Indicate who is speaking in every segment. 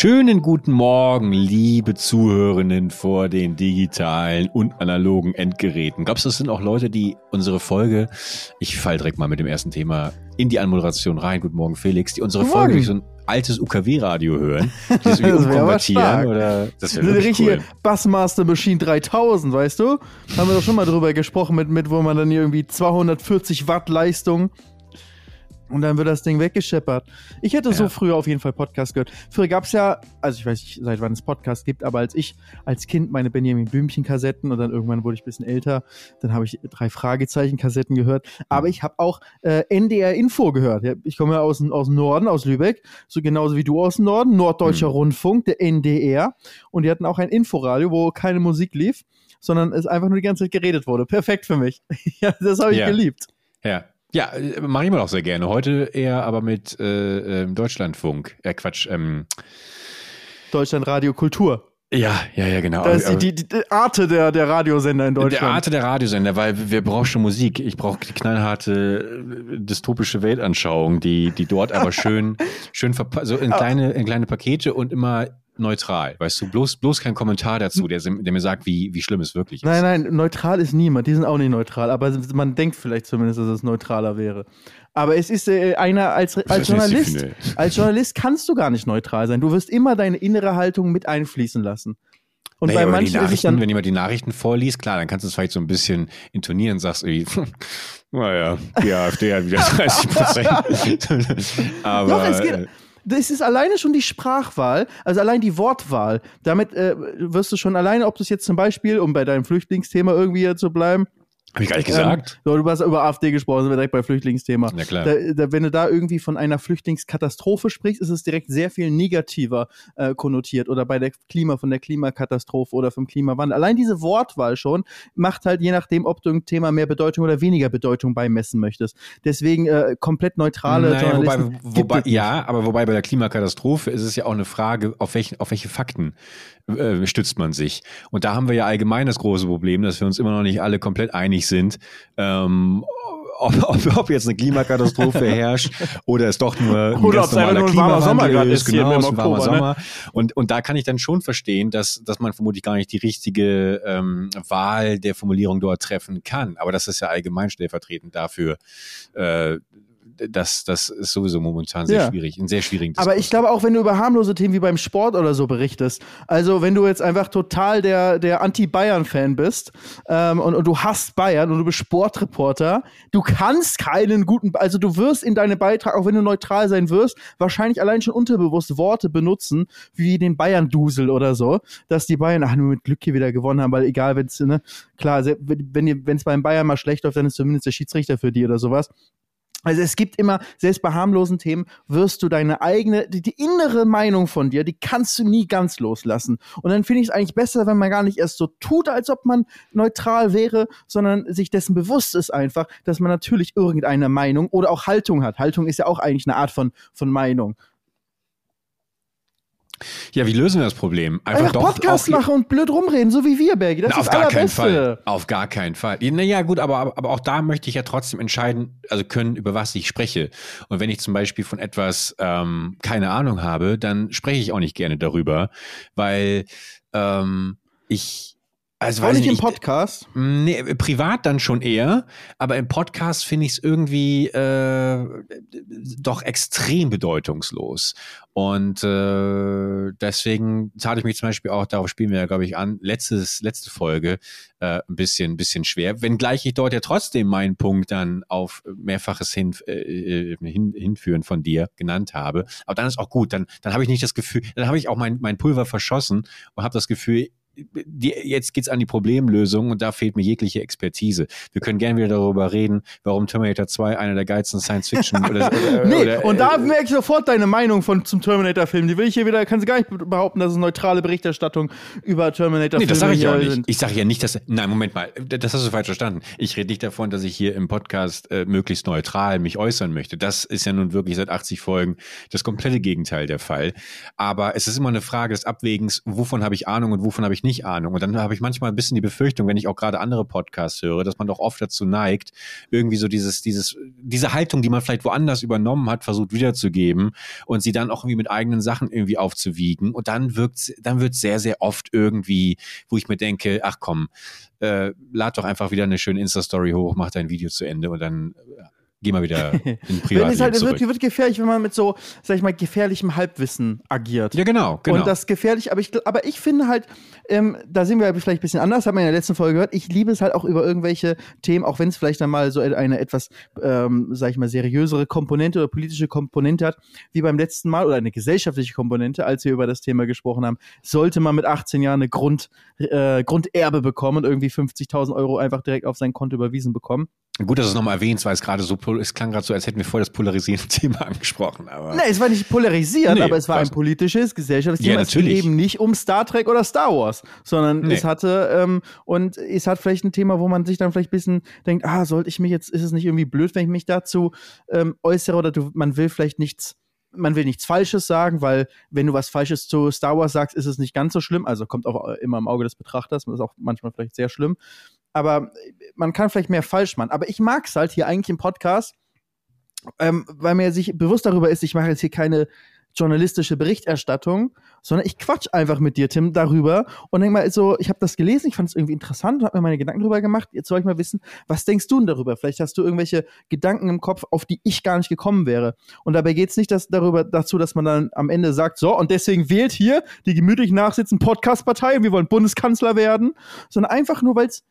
Speaker 1: Schönen guten Morgen, liebe Zuhörenden vor den digitalen und analogen Endgeräten. Glaubst du, das sind auch Leute, die unsere Folge, ich fall direkt mal mit dem ersten Thema in die Anmoderation rein, guten Morgen Felix, die unsere Folge durch so ein altes UKW-Radio hören, die das irgendwie umkonvertieren oder
Speaker 2: das wäre eine richtige cool. Bassmaster Machine 3000, weißt du? Haben wir doch schon mal drüber gesprochen, mit, mit wo man dann irgendwie 240 Watt Leistung und dann wird das Ding weggescheppert. Ich hätte ja. so früher auf jeden Fall Podcast gehört. Früher gab es ja, also ich weiß nicht, seit wann es Podcast gibt, aber als ich als Kind meine Benjamin Blümchen-Kassetten und dann irgendwann wurde ich ein bisschen älter, dann habe ich drei Fragezeichen-Kassetten gehört. Aber mhm. ich habe auch äh, NDR Info gehört. Ich komme ja aus, aus dem Norden, aus Lübeck, so genauso wie du aus dem Norden, Norddeutscher mhm. Rundfunk, der NDR. Und die hatten auch ein Inforadio, wo keine Musik lief, sondern es einfach nur die ganze Zeit geredet wurde. Perfekt für mich. ja, das habe ich ja. geliebt.
Speaker 1: Ja, ja, äh, mache ich mal auch sehr gerne. Heute eher aber mit äh, ähm, Deutschlandfunk. Äh, Quatsch. Ähm.
Speaker 2: Deutschlandradio Kultur.
Speaker 1: Ja, ja, ja, genau.
Speaker 2: Das ist die, die, die Arte der, der Radiosender in Deutschland.
Speaker 1: Der Arte der Radiosender, weil wir brauchen schon Musik. Ich brauche die knallharte äh, dystopische Weltanschauung, die, die dort aber schön, schön so in kleine, in kleine Pakete und immer neutral, weißt du, bloß, bloß kein Kommentar dazu, der, der mir sagt, wie, wie schlimm es wirklich ist.
Speaker 2: Nein, nein, neutral ist niemand, die sind auch nicht neutral, aber man denkt vielleicht zumindest, dass es neutraler wäre. Aber es ist äh, einer als, als Journalist, als Journalist kannst du gar nicht neutral sein. Du wirst immer deine innere Haltung mit einfließen lassen.
Speaker 1: Und naja, bei manchen die Nachrichten, dann, wenn jemand die Nachrichten vorliest, klar, dann kannst du es vielleicht so ein bisschen intonieren, sagst irgendwie, naja, die AfD hat wieder 30 Prozent.
Speaker 2: Aber Doch, es geht, äh, das ist alleine schon die Sprachwahl, also allein die Wortwahl. Damit äh, wirst du schon alleine, ob du es jetzt zum Beispiel, um bei deinem Flüchtlingsthema irgendwie zu bleiben,
Speaker 1: habe ich gar nicht gesagt.
Speaker 2: Ähm, du hast über AfD gesprochen, sind wir direkt bei Flüchtlingsthema.
Speaker 1: Ja, klar.
Speaker 2: Da, da, wenn du da irgendwie von einer Flüchtlingskatastrophe sprichst, ist es direkt sehr viel negativer äh, konnotiert. Oder bei der Klima, von der Klimakatastrophe oder vom Klimawandel. Allein diese Wortwahl schon macht halt je nachdem, ob du ein Thema mehr Bedeutung oder weniger Bedeutung beimessen möchtest. Deswegen äh, komplett neutrale naja,
Speaker 1: Journalisten. Wobei, wobei, ja, aber wobei bei der Klimakatastrophe ist es ja auch eine Frage, auf, welch, auf welche Fakten äh, stützt man sich. Und da haben wir ja allgemein das große Problem, dass wir uns immer noch nicht alle komplett einig sind. Ähm, ob, ob, ob jetzt eine Klimakatastrophe herrscht oder es doch nur ein oder ganz normaler nur ein warmer Sommer ist, genau, ein warmer ne? Sommer. Und, und da kann ich dann schon verstehen, dass, dass man vermutlich gar nicht die richtige ähm, Wahl der Formulierung dort treffen kann. Aber das ist ja allgemein stellvertretend dafür, äh, das, das ist sowieso momentan sehr ja. schwierig, ein sehr schwierigen
Speaker 2: Diskurs. Aber ich glaube auch, wenn du über harmlose Themen wie beim Sport oder so berichtest, also wenn du jetzt einfach total der, der Anti-Bayern-Fan bist ähm, und, und du hast Bayern und du bist Sportreporter, du kannst keinen guten, also du wirst in deinem Beitrag, auch wenn du neutral sein wirst, wahrscheinlich allein schon unterbewusst Worte benutzen, wie den Bayern-Dusel oder so, dass die Bayern, ach, nur mit Glück hier wieder gewonnen haben, weil egal, wenn es, ne, klar, wenn es beim Bayern mal schlecht läuft, dann ist zumindest der Schiedsrichter für die oder sowas. Also es gibt immer, selbst bei harmlosen Themen, wirst du deine eigene, die, die innere Meinung von dir, die kannst du nie ganz loslassen. Und dann finde ich es eigentlich besser, wenn man gar nicht erst so tut, als ob man neutral wäre, sondern sich dessen bewusst ist einfach, dass man natürlich irgendeine Meinung oder auch Haltung hat. Haltung ist ja auch eigentlich eine Art von, von Meinung.
Speaker 1: Ja, wie lösen wir das Problem?
Speaker 2: Einfach, Einfach doch Podcast machen und blöd rumreden, so wie wir, Bergi. Das
Speaker 1: Na,
Speaker 2: ist
Speaker 1: auf gar keinen Fall. Auf gar keinen Fall. Naja, gut, aber, aber auch da möchte ich ja trotzdem entscheiden, also können, über was ich spreche. Und wenn ich zum Beispiel von etwas ähm, keine Ahnung habe, dann spreche ich auch nicht gerne darüber, weil ähm, ich
Speaker 2: also weiß nicht im Podcast?
Speaker 1: nee, privat dann schon eher, aber im Podcast finde ich es irgendwie äh, doch extrem bedeutungslos. Und äh, deswegen tat ich mich zum Beispiel auch, darauf spielen wir ja, glaube ich, an, letztes, letzte Folge, äh, ein bisschen, ein bisschen schwer. Wenngleich ich dort ja trotzdem meinen Punkt dann auf mehrfaches hin, äh, hin, Hinführen von dir genannt habe. Aber dann ist auch gut, dann, dann habe ich nicht das Gefühl, dann habe ich auch mein, mein Pulver verschossen und habe das Gefühl, die, jetzt geht's an die Problemlösung und da fehlt mir jegliche Expertise. Wir können gerne wieder darüber reden, warum Terminator 2 einer der geilsten Science-Fiction oder,
Speaker 2: oder, Nee, oder, und da äh, merke ich sofort deine Meinung von, zum Terminator-Film. Die will ich hier wieder, kann sie gar nicht behaupten, dass es neutrale Berichterstattung über Terminator-Filme
Speaker 1: Nee, das sage ich auch nicht. Sind. Ich sage ja nicht, dass, nein, Moment mal, das hast du falsch verstanden. Ich rede nicht davon, dass ich hier im Podcast äh, möglichst neutral mich äußern möchte. Das ist ja nun wirklich seit 80 Folgen das komplette Gegenteil der Fall. Aber es ist immer eine Frage des Abwägens, wovon habe ich Ahnung und wovon habe ich nicht nicht Ahnung. Und dann habe ich manchmal ein bisschen die Befürchtung, wenn ich auch gerade andere Podcasts höre, dass man doch oft dazu neigt, irgendwie so dieses, dieses, diese Haltung, die man vielleicht woanders übernommen hat, versucht wiederzugeben und sie dann auch irgendwie mit eigenen Sachen irgendwie aufzuwiegen. Und dann wirkt, dann wird sehr, sehr oft irgendwie, wo ich mir denke, ach komm, äh, lad doch einfach wieder eine schöne Insta-Story hoch, mach dein Video zu Ende und dann äh, geh mal wieder in Privatleben
Speaker 2: es halt,
Speaker 1: zurück.
Speaker 2: Wird, wird gefährlich, wenn man mit so, sag ich mal, gefährlichem Halbwissen agiert.
Speaker 1: Ja, genau, genau.
Speaker 2: Und das gefährlich, aber ich, aber ich finde halt, ähm, da sind wir vielleicht ein bisschen anders, hat man in der letzten Folge gehört. Ich liebe es halt auch über irgendwelche Themen, auch wenn es vielleicht dann mal so eine etwas, ähm, sag ich mal, seriösere Komponente oder politische Komponente hat, wie beim letzten Mal, oder eine gesellschaftliche Komponente, als wir über das Thema gesprochen haben, sollte man mit 18 Jahren eine Grund, äh, Grunderbe bekommen und irgendwie 50.000 Euro einfach direkt auf sein Konto überwiesen bekommen.
Speaker 1: Gut, dass du es nochmal erwähnst, weil es gerade so, es klang gerade so, als hätten wir vorher das polarisierende Thema angesprochen. Aber
Speaker 2: nee, es war nicht polarisierend, nee, aber es war ein politisches, gesellschaftliches
Speaker 1: ja,
Speaker 2: Thema.
Speaker 1: Natürlich.
Speaker 2: Es ging eben nicht um Star Trek oder Star Wars, sondern nee. es hatte, ähm, und es hat vielleicht ein Thema, wo man sich dann vielleicht ein bisschen denkt, ah, sollte ich mich jetzt, ist es nicht irgendwie blöd, wenn ich mich dazu ähm, äußere oder du, man will vielleicht nichts man will nichts Falsches sagen, weil wenn du was Falsches zu Star Wars sagst, ist es nicht ganz so schlimm. Also kommt auch immer im Auge des Betrachters, das ist auch manchmal vielleicht sehr schlimm aber man kann vielleicht mehr falsch machen. Aber ich mag es halt hier eigentlich im Podcast, ähm, weil mir sich bewusst darüber ist, ich mache jetzt hier keine journalistische Berichterstattung, sondern ich quatsch einfach mit dir, Tim, darüber und denk mal so, ich habe das gelesen, ich fand es irgendwie interessant und habe mir meine Gedanken darüber gemacht. Jetzt soll ich mal wissen, was denkst du denn darüber? Vielleicht hast du irgendwelche Gedanken im Kopf, auf die ich gar nicht gekommen wäre. Und dabei geht es nicht dass, darüber, dazu, dass man dann am Ende sagt, so, und deswegen wählt hier die gemütlich nachsitzende Podcast-Partei und wir wollen Bundeskanzler werden, sondern einfach nur, weil es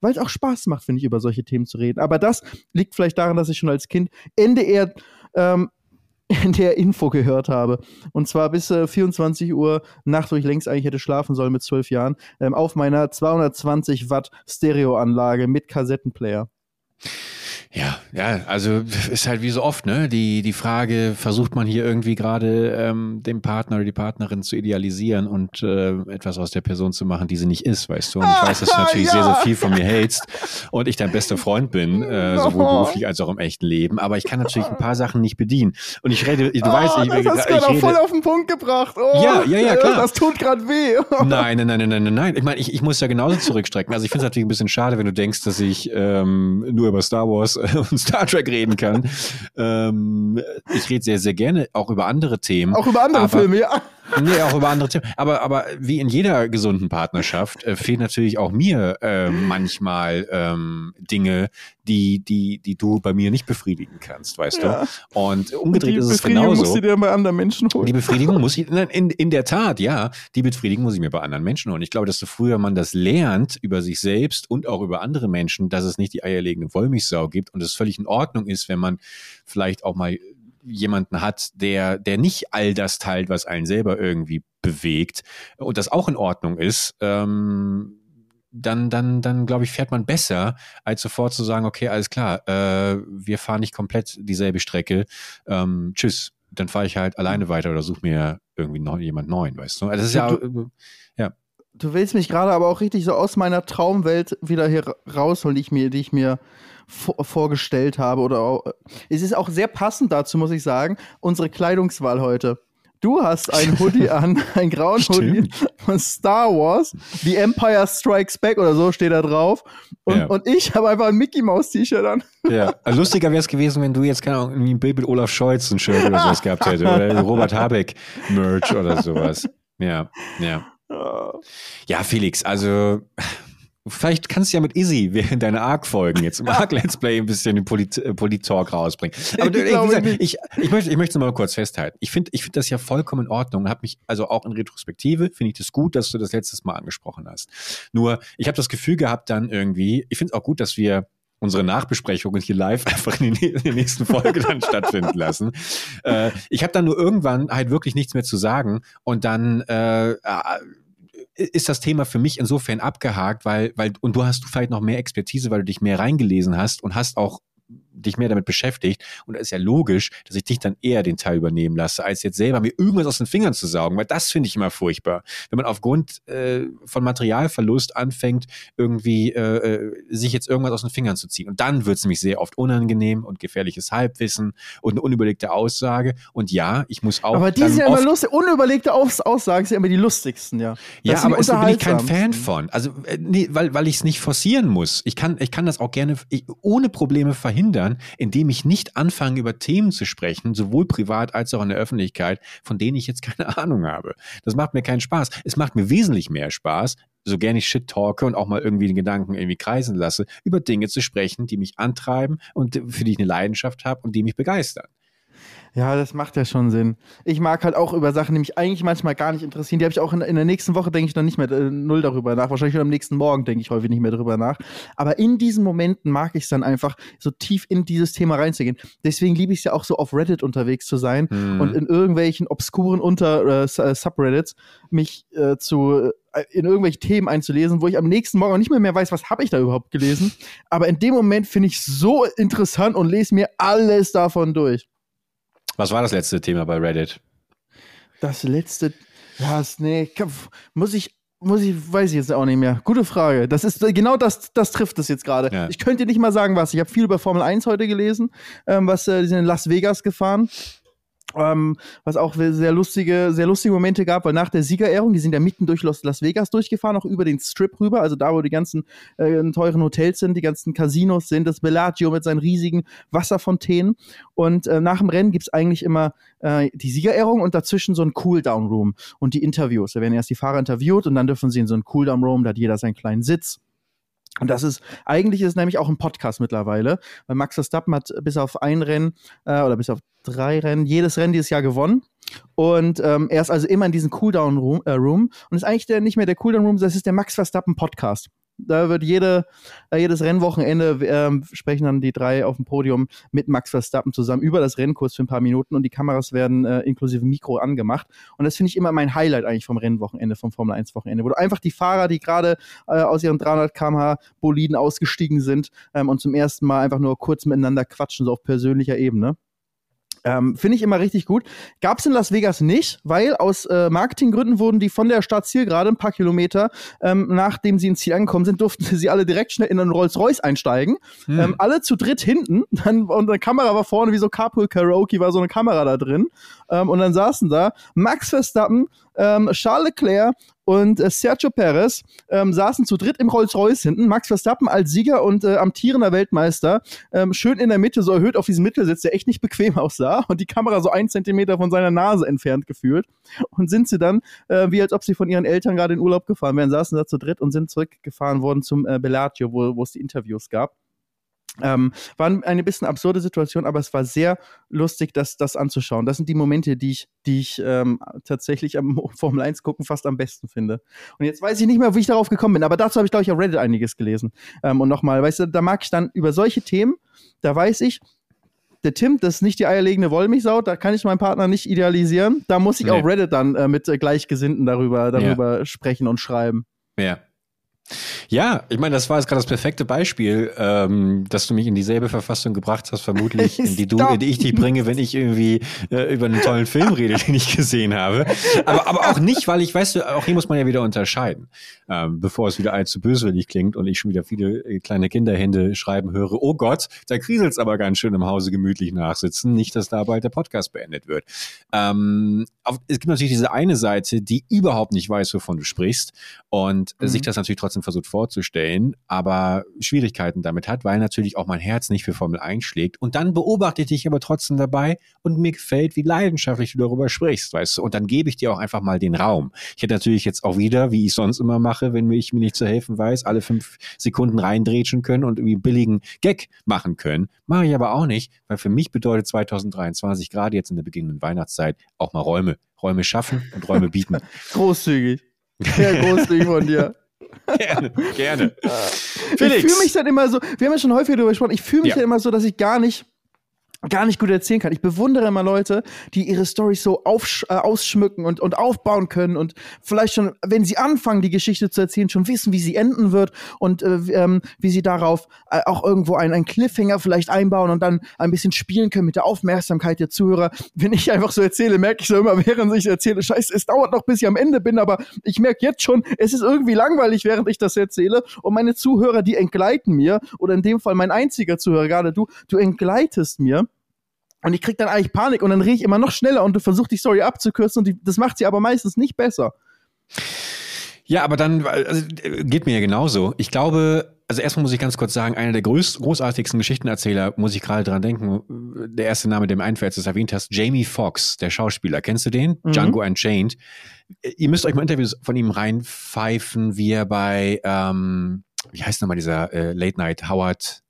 Speaker 2: weil es auch Spaß macht, finde ich, über solche Themen zu reden. Aber das liegt vielleicht daran, dass ich schon als Kind NDR ähm, der Info gehört habe. Und zwar bis äh, 24 Uhr Nacht, wo ich längst eigentlich hätte schlafen sollen mit zwölf Jahren, ähm, auf meiner 220 Watt Stereoanlage mit Kassettenplayer.
Speaker 1: Ja, ja, also ist halt wie so oft, ne? Die, die Frage, versucht man hier irgendwie gerade ähm, den Partner oder die Partnerin zu idealisieren und äh, etwas aus der Person zu machen, die sie nicht ist, weißt du? Und ich weiß, dass du natürlich ja. sehr, sehr viel von mir hältst und ich dein bester Freund bin, äh, sowohl beruflich als auch im echten Leben. Aber ich kann natürlich ein paar Sachen nicht bedienen. Und ich rede, du oh, weißt, ich,
Speaker 2: das
Speaker 1: ich,
Speaker 2: hast du gerade voll auf den Punkt gebracht. Oh,
Speaker 1: ja, ja, ja, klar.
Speaker 2: Das tut gerade weh.
Speaker 1: nein, nein, nein, nein, nein, nein. Ich meine, ich, ich muss ja genauso zurückstrecken. Also ich finde es natürlich ein bisschen schade, wenn du denkst, dass ich ähm, nur über Star Wars und Star Trek reden kann. ähm, ich rede sehr, sehr gerne auch über andere Themen.
Speaker 2: Auch über andere Filme, ja.
Speaker 1: Nee, auch über andere Themen. Aber, aber wie in jeder gesunden Partnerschaft äh, fehlen natürlich auch mir äh, manchmal ähm, Dinge, die, die, die du bei mir nicht befriedigen kannst, weißt ja. du? Und umgedreht Und ist es genauso.
Speaker 2: Muss sie dir bei anderen Menschen holen.
Speaker 1: Die Befriedigung muss ich, in, in der Tat, ja, die Befriedigung muss ich mir bei anderen Menschen holen. Ich glaube, desto früher man das lernt über sich selbst und auch über andere Menschen, dass es nicht die eierlegende Wollmilchsau gibt und es völlig in Ordnung ist, wenn man vielleicht auch mal jemanden hat, der, der nicht all das teilt, was einen selber irgendwie bewegt und das auch in Ordnung ist, ähm, dann, dann, dann glaube ich, fährt man besser, als sofort zu sagen, okay, alles klar, äh, wir fahren nicht komplett dieselbe Strecke, ähm, tschüss. Dann fahre ich halt alleine weiter oder suche mir irgendwie noch jemand neuen, weißt du? Also das ist ja,
Speaker 2: du, ja. Du willst mich gerade aber auch richtig so aus meiner Traumwelt wieder hier rausholen, die ich mir, die ich mir vorgestellt habe. Oder auch, es ist auch sehr passend dazu, muss ich sagen, unsere Kleidungswahl heute. Du hast ein Hoodie an, einen grauen. Hoodie von Star Wars. The Empire Strikes Back oder so steht da drauf. Und, ja. und ich habe einfach ein Mickey Mouse T-Shirt an.
Speaker 1: Ja, also lustiger wäre es gewesen, wenn du jetzt, keine Ahnung, irgendwie ein Bild mit Olaf Scholz ein Shirt oder sowas gehabt hättest. Oder Robert Habeck Merch oder sowas. Ja, ja. Ja, Felix, also Vielleicht kannst du ja mit Izzy während deiner Arc-Folgen jetzt im Arc-Let's Play ein bisschen den Polit-Talk Polit rausbringen. Aber du, ich, ich, ich, möchte, ich möchte es mal kurz festhalten. Ich finde ich finde das ja vollkommen in Ordnung. Hab mich, also auch in Retrospektive finde ich das gut, dass du das letztes Mal angesprochen hast. Nur, ich habe das Gefühl gehabt dann irgendwie, ich finde es auch gut, dass wir unsere Nachbesprechungen hier live einfach in, in der nächsten Folge dann stattfinden lassen. Äh, ich habe dann nur irgendwann halt wirklich nichts mehr zu sagen und dann äh, ist das Thema für mich insofern abgehakt, weil, weil, und du hast vielleicht noch mehr Expertise, weil du dich mehr reingelesen hast und hast auch dich mehr damit beschäftigt. Und da ist ja logisch, dass ich dich dann eher den Teil übernehmen lasse, als jetzt selber mir irgendwas aus den Fingern zu saugen, weil das finde ich immer furchtbar. Wenn man aufgrund äh, von Materialverlust anfängt, irgendwie äh, äh sich jetzt irgendwas aus den Fingern zu ziehen. Und dann wird es nämlich sehr oft unangenehm und gefährliches Halbwissen und eine unüberlegte Aussage. Und ja, ich muss auch.
Speaker 2: Aber die sind ja immer lustig. Unüberlegte Aus Aussagen sind immer die lustigsten, ja.
Speaker 1: Das ja, aber da bin ich kein Fan von. Also, äh, nee, weil, weil ich es nicht forcieren muss. Ich kann, ich kann das auch gerne ich, ohne Probleme verhindern, indem ich nicht anfange, über Themen zu sprechen, sowohl privat als auch in der Öffentlichkeit, von denen ich jetzt keine Ahnung habe. Das macht mir keinen Spaß. Es macht mir wesentlich mehr Spaß, so gerne ich Shit talke und auch mal irgendwie den Gedanken irgendwie kreisen lasse, über Dinge zu sprechen, die mich antreiben und für die ich eine Leidenschaft habe und die mich begeistern.
Speaker 2: Ja, das macht ja schon Sinn. Ich mag halt auch über Sachen, die mich eigentlich manchmal gar nicht interessieren. Die habe ich auch in, in, der nächsten Woche, denke ich, noch nicht mehr äh, null darüber nach. Wahrscheinlich am nächsten Morgen denke ich häufig nicht mehr darüber nach. Aber in diesen Momenten mag ich es dann einfach, so tief in dieses Thema reinzugehen. Deswegen liebe ich es ja auch so auf Reddit unterwegs zu sein mhm. und in irgendwelchen obskuren Unter äh, äh Subreddits mich äh, zu äh, in irgendwelche Themen einzulesen, wo ich am nächsten Morgen nicht mehr, mehr weiß, was habe ich da überhaupt gelesen. Aber in dem Moment finde ich so interessant und lese mir alles davon durch.
Speaker 1: Was war das letzte Thema bei Reddit?
Speaker 2: Das letzte, ja, nee, muss ich, muss ich, weiß ich jetzt auch nicht mehr. Gute Frage. Das ist genau das, das trifft es jetzt gerade. Ja. Ich könnte nicht mal sagen, was. Ich habe viel über Formel 1 heute gelesen, ähm, was äh, die sind in Las Vegas gefahren. Ähm, was auch sehr lustige, sehr lustige Momente gab, weil nach der Siegerehrung, die sind ja mitten durch Las Vegas durchgefahren, auch über den Strip rüber, also da, wo die ganzen äh, teuren Hotels sind, die ganzen Casinos sind, das Bellagio mit seinen riesigen Wasserfontänen. Und äh, nach dem Rennen gibt es eigentlich immer äh, die Siegerehrung und dazwischen so ein Cooldown-Room und die Interviews. Da werden erst die Fahrer interviewt und dann dürfen sie in so einen Cooldown-Room, da hat jeder seinen kleinen Sitz. Und das ist, eigentlich ist es nämlich auch ein Podcast mittlerweile, weil Max Verstappen hat bis auf ein Rennen äh, oder bis auf drei Rennen, jedes Rennen dieses Jahr gewonnen. Und ähm, er ist also immer in diesem Cooldown-Room äh, Room, und ist eigentlich der, nicht mehr der Cooldown-Room, das ist der Max Verstappen Podcast. Da wird jede, äh, jedes Rennwochenende äh, sprechen dann die drei auf dem Podium mit Max Verstappen zusammen über das Rennen kurz für ein paar Minuten und die Kameras werden äh, inklusive Mikro angemacht. Und das finde ich immer mein Highlight eigentlich vom Rennwochenende, vom Formel 1 Wochenende, wo du einfach die Fahrer, die gerade äh, aus ihren 300 km/h Boliden ausgestiegen sind ähm, und zum ersten Mal einfach nur kurz miteinander quatschen, so auf persönlicher Ebene. Ähm, Finde ich immer richtig gut. Gab es in Las Vegas nicht, weil aus äh, Marketinggründen wurden die von der Startzielgerade ein paar Kilometer, ähm, nachdem sie ins Ziel angekommen sind, durften sie alle direkt schnell in einen Rolls-Royce einsteigen. Hm. Ähm, alle zu dritt hinten. Dann, und eine Kamera war vorne, wie so Carpool Karaoke, war so eine Kamera da drin. Ähm, und dann saßen da Max Verstappen, ähm, Charles Leclerc und äh, Sergio Perez ähm, saßen zu dritt im Rolls-Royce hinten. Max Verstappen als Sieger und äh, amtierender Weltmeister ähm, schön in der Mitte, so erhöht auf diesem Mittelsitz, der echt nicht bequem aussah und die Kamera so einen Zentimeter von seiner Nase entfernt gefühlt. Und sind sie dann, äh, wie als ob sie von ihren Eltern gerade in Urlaub gefahren wären, saßen da zu dritt und sind zurückgefahren worden zum äh, Bellagio, wo es die Interviews gab. Ähm, war eine bisschen absurde Situation, aber es war sehr lustig, das, das anzuschauen. Das sind die Momente, die ich, die ich ähm, tatsächlich am Formel 1 gucken fast am besten finde. Und jetzt weiß ich nicht mehr, wie ich darauf gekommen bin, aber dazu habe ich, glaube ich, auf Reddit einiges gelesen. Ähm, und nochmal, weißt du, da mag ich dann über solche Themen, da weiß ich, der Tim, das ist nicht die eierlegende Wollmilchsau, da kann ich meinen Partner nicht idealisieren. Da muss ich nee. auf Reddit dann äh, mit äh, Gleichgesinnten darüber, darüber ja. sprechen und schreiben.
Speaker 1: Ja, ja, ich meine, das war jetzt gerade das perfekte Beispiel, ähm, dass du mich in dieselbe Verfassung gebracht hast, vermutlich, in die, du, in die ich dich bringe, wenn ich irgendwie äh, über einen tollen Film rede, den ich gesehen habe. Aber, aber auch nicht, weil ich, weißt du, auch hier muss man ja wieder unterscheiden, ähm, bevor es wieder allzu böswillig klingt und ich schon wieder viele äh, kleine Kinderhände schreiben höre, oh Gott, da kriselt's aber ganz schön im Hause gemütlich nachsitzen, nicht, dass da bald der Podcast beendet wird. Ähm, auf, es gibt natürlich diese eine Seite, die überhaupt nicht weiß, wovon du sprichst und mhm. sich das natürlich trotzdem versucht vorzustellen, aber Schwierigkeiten damit hat, weil natürlich auch mein Herz nicht für Formel 1 schlägt. Und dann beobachte ich dich aber trotzdem dabei und mir gefällt, wie leidenschaftlich du darüber sprichst, weißt du. Und dann gebe ich dir auch einfach mal den Raum. Ich hätte natürlich jetzt auch wieder, wie ich sonst immer mache, wenn ich mir nicht zu helfen weiß, alle fünf Sekunden reindrätschen können und irgendwie billigen Gag machen können. Mache ich aber auch nicht, weil für mich bedeutet 2023, gerade jetzt in der beginnenden Weihnachtszeit, auch mal Räume, Räume schaffen und Räume bieten.
Speaker 2: Großzügig. Sehr großzügig von dir.
Speaker 1: Gerne, gerne.
Speaker 2: Felix. Ich fühle mich dann immer so, wir haben ja schon häufig darüber gesprochen, ich fühle mich ja. dann immer so, dass ich gar nicht gar nicht gut erzählen kann. Ich bewundere immer Leute, die ihre Storys so aufsch äh, ausschmücken und, und aufbauen können und vielleicht schon, wenn sie anfangen, die Geschichte zu erzählen, schon wissen, wie sie enden wird und äh, ähm, wie sie darauf äh, auch irgendwo einen, einen Cliffhanger vielleicht einbauen und dann ein bisschen spielen können mit der Aufmerksamkeit der Zuhörer. Wenn ich einfach so erzähle, merke ich so immer, während ich erzähle, scheiße, es dauert noch, bis ich am Ende bin, aber ich merke jetzt schon, es ist irgendwie langweilig, während ich das erzähle und meine Zuhörer, die entgleiten mir oder in dem Fall mein einziger Zuhörer, gerade du, du entgleitest mir und ich krieg dann eigentlich Panik und dann rede ich immer noch schneller und du versuchst die Story abzukürzen und die, das macht sie aber meistens nicht besser.
Speaker 1: Ja, aber dann also, geht mir ja genauso. Ich glaube, also erstmal muss ich ganz kurz sagen, einer der größ, großartigsten Geschichtenerzähler, muss ich gerade dran denken, der erste Name, der mir einfällt, es erwähnt hast, Jamie Foxx, der Schauspieler. Kennst du den? Mhm. Django Unchained. Ihr müsst euch mal Interviews von ihm reinpfeifen, wie er bei, ähm, wie heißt nochmal dieser äh, Late Night Howard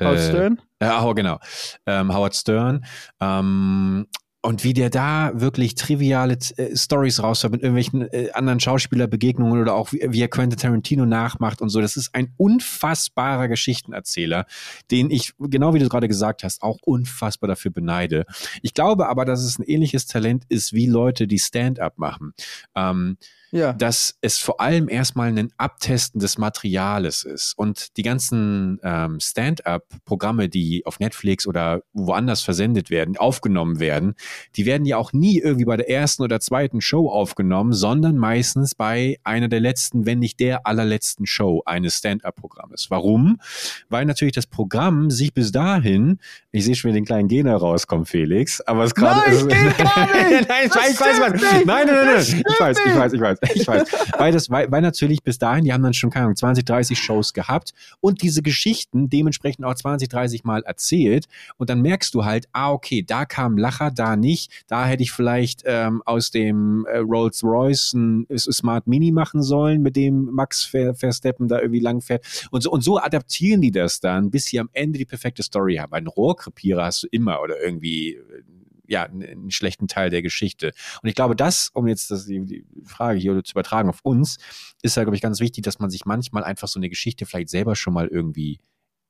Speaker 2: Howard äh, Stern?
Speaker 1: Ja, genau. Ähm, Howard Stern. Ähm, und wie der da wirklich triviale äh, Stories raushaut mit irgendwelchen äh, anderen Schauspielerbegegnungen oder auch wie, wie er Quentin Tarantino nachmacht und so. Das ist ein unfassbarer Geschichtenerzähler, den ich, genau wie du gerade gesagt hast, auch unfassbar dafür beneide. Ich glaube aber, dass es ein ähnliches Talent ist wie Leute, die Stand-up machen. Ähm, ja. dass es vor allem erstmal ein Abtesten des Materiales ist. Und die ganzen ähm, Stand-up-Programme, die auf Netflix oder woanders versendet werden, aufgenommen werden, die werden ja auch nie irgendwie bei der ersten oder zweiten Show aufgenommen, sondern meistens bei einer der letzten, wenn nicht der allerletzten Show eines Stand-up-Programmes. Warum? Weil natürlich das Programm sich bis dahin, ich sehe schon wieder den kleinen Gene rauskommen, Felix, aber es gerade
Speaker 2: nein, ist. nein,
Speaker 1: nein, ich weiß, nein, nein, nein, nein, ich weiß, ich weiß, ich weiß. Ich weiß. Weil, das, weil, weil natürlich bis dahin, die haben dann schon, keine Ahnung, 20, 30 Shows gehabt und diese Geschichten dementsprechend auch 20, 30 Mal erzählt. Und dann merkst du halt, ah, okay, da kam Lacher, da nicht. Da hätte ich vielleicht ähm, aus dem äh, Rolls Royce ein Smart Mini machen sollen, mit dem Max Versteppen da irgendwie lang fährt. Und so, und so adaptieren die das dann, bis sie am Ende die perfekte Story haben. Einen Rohrkrepierer hast du immer oder irgendwie äh, ja, einen schlechten Teil der Geschichte. Und ich glaube, das, um jetzt das, die, die Frage hier zu übertragen auf uns, ist ja, glaube ich, ganz wichtig, dass man sich manchmal einfach so eine Geschichte vielleicht selber schon mal irgendwie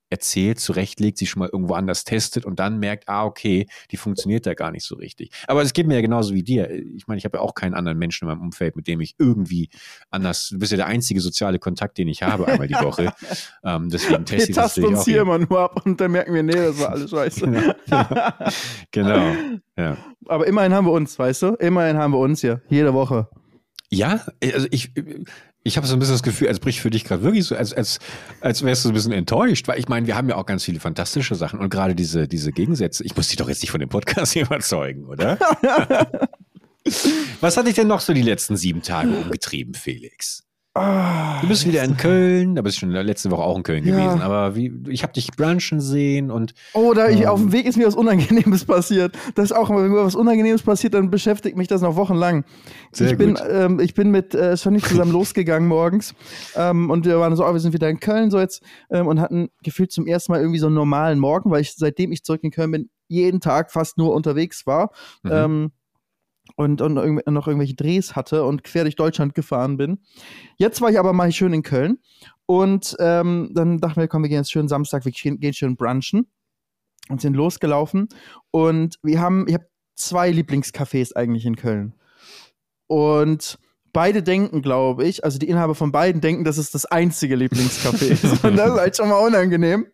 Speaker 1: erzählt, zurechtlegt, sie schon mal irgendwo anders testet und dann merkt, ah, okay, die funktioniert da gar nicht so richtig. Aber es geht mir ja genauso wie dir. Ich meine, ich habe ja auch keinen anderen Menschen in meinem Umfeld, mit dem ich irgendwie anders, du bist ja der einzige soziale Kontakt, den ich habe einmal die Woche. ähm, deswegen teste ich das
Speaker 2: Wir uns hier immer nur ab und dann merken wir, nee, das war alles scheiße.
Speaker 1: genau. genau. Ja.
Speaker 2: Aber immerhin haben wir uns, weißt du? Immerhin haben wir uns hier, jede Woche.
Speaker 1: Ja, also ich, ich habe so ein bisschen das Gefühl, als bricht für dich gerade wirklich so, als, als, als wärst du ein bisschen enttäuscht, weil ich meine, wir haben ja auch ganz viele fantastische Sachen und gerade diese, diese Gegensätze. Ich muss dich doch jetzt nicht von dem Podcast hier überzeugen, oder? Was hat dich denn noch so die letzten sieben Tage umgetrieben, Felix? Du bist wieder in Köln, da bist du schon letzte Woche auch in Köln ja. gewesen, aber wie, ich habe dich brunchen sehen und.
Speaker 2: Oder ich, ähm, auf dem Weg ist mir was Unangenehmes passiert. Das ist auch, wenn mir was Unangenehmes passiert, dann beschäftigt mich das noch wochenlang. Sehr ich, bin, ähm, ich bin mit äh, Sonny zusammen losgegangen morgens ähm, und wir waren so, oh, wir sind wieder in Köln so jetzt ähm, und hatten gefühlt zum ersten Mal irgendwie so einen normalen Morgen, weil ich seitdem ich zurück in Köln bin, jeden Tag fast nur unterwegs war. Mhm. Und, und noch irgendwelche Drehs hatte und quer durch Deutschland gefahren bin. Jetzt war ich aber mal schön in Köln und ähm, dann dachten wir, komm, wir gehen jetzt schön Samstag, wir gehen, gehen schön brunchen und sind losgelaufen und wir haben, ich habe zwei Lieblingscafés eigentlich in Köln und beide denken, glaube ich, also die Inhaber von beiden denken, das ist das einzige Lieblingscafé ist und das ist halt schon mal unangenehm.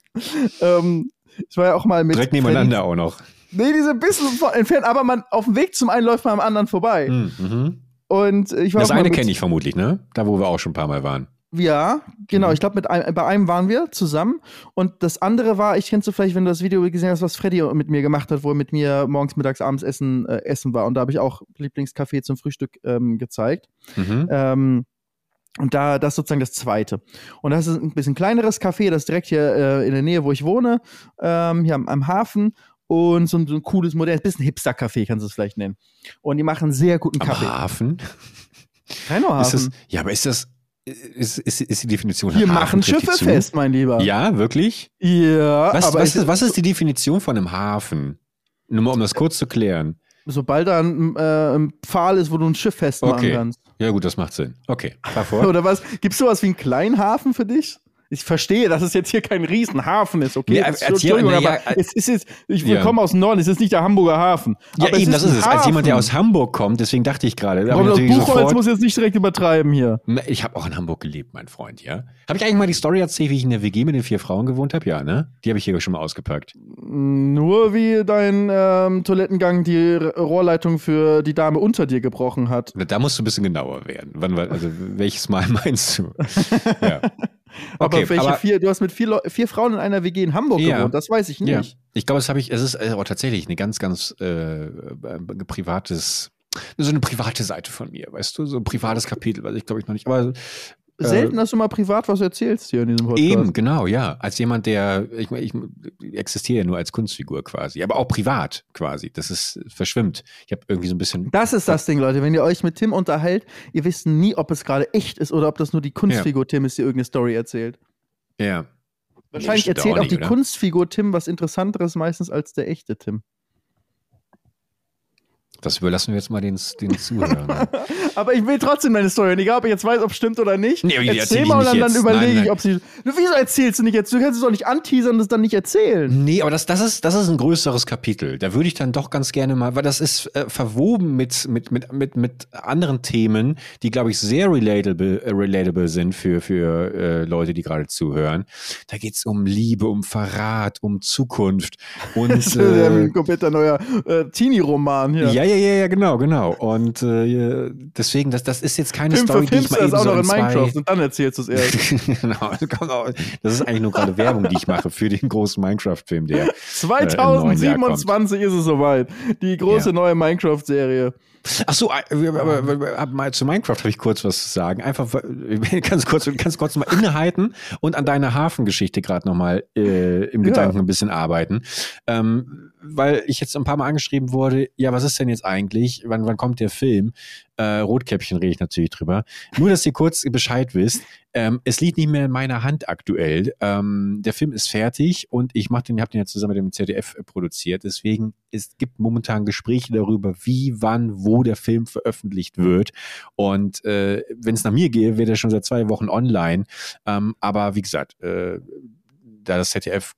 Speaker 2: Ähm, ich war ja auch mal mit
Speaker 1: direkt nebeneinander Freddy, auch noch.
Speaker 2: Nee, die sind ein bisschen entfernt, aber man auf dem Weg zum einen läuft man am anderen vorbei. Hm, mhm. Und ich war
Speaker 1: das eine kenne ich vermutlich, ne? Da, wo wir auch schon ein paar Mal waren.
Speaker 2: Ja, genau. Mhm. Ich glaube, ein, bei einem waren wir zusammen. Und das andere war, ich kennst du vielleicht, wenn du das Video gesehen hast, was Freddy mit mir gemacht hat, wo er mit mir morgens, mittags, abends essen, äh, essen war. Und da habe ich auch Lieblingscafé zum Frühstück ähm, gezeigt. Mhm. Ähm, und da, das ist sozusagen das zweite. Und das ist ein bisschen kleineres Café, das ist direkt hier äh, in der Nähe, wo ich wohne, ähm, hier am, am Hafen und so ein, so ein cooles, modernes, bisschen Hipster-Café, kannst du es vielleicht nennen. Und die machen sehr guten
Speaker 1: Am
Speaker 2: Kaffee.
Speaker 1: Hafen?
Speaker 2: Kein Hafen.
Speaker 1: Das, ja, aber ist das, ist, ist, ist die Definition
Speaker 2: Wir machen Schiffe zu? fest, mein Lieber.
Speaker 1: Ja, wirklich?
Speaker 2: Ja.
Speaker 1: Was, aber was, ist, was ist die Definition von einem Hafen? Nur mal, um das kurz zu klären.
Speaker 2: Sobald da ein, äh, ein Pfahl ist, wo du ein Schiff festmachen
Speaker 1: okay.
Speaker 2: kannst.
Speaker 1: Ja, gut, das macht Sinn. Okay, fahr vor.
Speaker 2: Oder was? Gibt es sowas wie einen kleinen Hafen für dich? Ich verstehe, dass es jetzt hier kein Riesenhafen ist, okay?
Speaker 1: Nee,
Speaker 2: das,
Speaker 1: als
Speaker 2: Entschuldigung, aber
Speaker 1: ja, äh,
Speaker 2: es ist jetzt, ich
Speaker 1: ja.
Speaker 2: komme aus dem Norden, es ist nicht der Hamburger Hafen.
Speaker 1: Ja,
Speaker 2: aber
Speaker 1: eben, das
Speaker 2: ein
Speaker 1: ist es. Als jemand, der
Speaker 2: Hafen.
Speaker 1: aus Hamburg kommt, deswegen dachte ich gerade.
Speaker 2: das Buchholz
Speaker 1: sofort-
Speaker 2: muss jetzt nicht direkt übertreiben hier.
Speaker 1: Ich habe auch in Hamburg gelebt, mein Freund, ja. Habe ich eigentlich mal die Story erzählt, wie ich in der WG mit den vier Frauen gewohnt habe? Ja, ne? Die habe ich hier schon mal ausgepackt.
Speaker 2: Nur wie dein ähm, Toilettengang die Rohrleitung für die Dame unter dir gebrochen hat.
Speaker 1: Da musst du ein bisschen genauer werden. Wann also welches Mal meinst du? ja.
Speaker 2: Aber
Speaker 1: Okay,
Speaker 2: welche
Speaker 1: aber-
Speaker 2: vier? Du hast mit vier, vier Frauen in einer WG in Hamburg
Speaker 1: Ja.
Speaker 2: gewohnt, das weiß ich
Speaker 1: Ja.
Speaker 2: nicht.
Speaker 1: Ich glaube, das habe ich, es ist äh, auch tatsächlich eine ganz, ganz äh, äh, privates, so eine private Seite von mir, weißt du? So ein privates Kapitel, weiß ich glaube ich noch nicht. Aber
Speaker 2: Selten, dass du mal privat was erzählst hier in diesem Podcast.
Speaker 1: Eben, genau, ja. Als jemand, der, ich, ich, existiere ja nur als Kunstfigur quasi, aber auch privat quasi. Das ist verschwimmt. Ich habe irgendwie so ein bisschen.
Speaker 2: Das ist das Ding, Leute. Wenn ihr euch mit Tim unterhält, ihr wisst nie, ob es gerade echt ist oder ob das nur die Kunstfigur Tim ist, die irgendeine Story erzählt.
Speaker 1: Ja.
Speaker 2: Wahrscheinlich erzählt
Speaker 1: auch
Speaker 2: auch,
Speaker 1: nicht,
Speaker 2: die
Speaker 1: oder?
Speaker 2: Kunstfigur Tim was Interessanteres meistens als der echte Tim.
Speaker 1: Das überlassen wir jetzt mal den, den Zuhörern.
Speaker 2: Aber ich will trotzdem deine Story. Und egal, ob ich jetzt weiß, ob es stimmt oder nicht.
Speaker 1: Nee, erzähl
Speaker 2: Erzähl mal und dann, dann überlege
Speaker 1: Nein,
Speaker 2: ich, ob sie. Du, Wieso erzählst du nicht jetzt? Du kannst es doch nicht anteasern und es dann nicht erzählen.
Speaker 1: Nee, aber das, das, ist, das ist ein größeres Kapitel. Da würde ich dann doch ganz gerne mal, weil das ist äh, verwoben mit, mit, mit, mit, mit anderen Themen, die, glaube ich, sehr relatable, äh, relatable sind für, für äh, Leute, die gerade zuhören. Da geht's um Liebe, um Verrat, um Zukunft. Und,
Speaker 2: Das ist ja ein kompletter neuer äh, Teenie-Roman hier.
Speaker 1: Ja, ja, ja, ja, genau, genau. Und äh, deswegen, das, das ist jetzt keine
Speaker 2: Film
Speaker 1: Story, die ich mal
Speaker 2: du
Speaker 1: eben
Speaker 2: das auch
Speaker 1: so
Speaker 2: noch
Speaker 1: in
Speaker 2: in. Minecraft und dann erzählst du es erst.
Speaker 1: genau, das, ist eigentlich nur gerade Werbung, die ich mache für den großen Minecraft-Film, der...
Speaker 2: 2027 ist es soweit. Die große
Speaker 1: Ja.
Speaker 2: neue Minecraft-Serie.
Speaker 1: Ach so, äh, aber, zu Minecraft habe ich kurz was zu sagen. Einfach äh, ganz kurz, ganz kurz mal innehalten und an deiner Hafengeschichte gerade noch mal äh, im
Speaker 2: Ja.
Speaker 1: Gedanken ein bisschen arbeiten, ähm, weil ich jetzt ein paar Mal angeschrieben wurde. Ja, was ist denn jetzt eigentlich? Wann, wann kommt der Film? Äh, Rotkäppchen rede ich natürlich drüber. Nur, dass ihr kurz Bescheid wisst. Ähm, es liegt nicht mehr in meiner Hand aktuell. Ähm, der Film ist fertig und ich mach den, habe den ja zusammen mit dem ZDF produziert. Deswegen es gibt momentan Gespräche darüber, wie, wann, wo der Film veröffentlicht wird. Und äh, wenn es nach mir gehe, wird er schon seit zwei Wochen online. Ähm, aber wie gesagt, äh, da das ZDF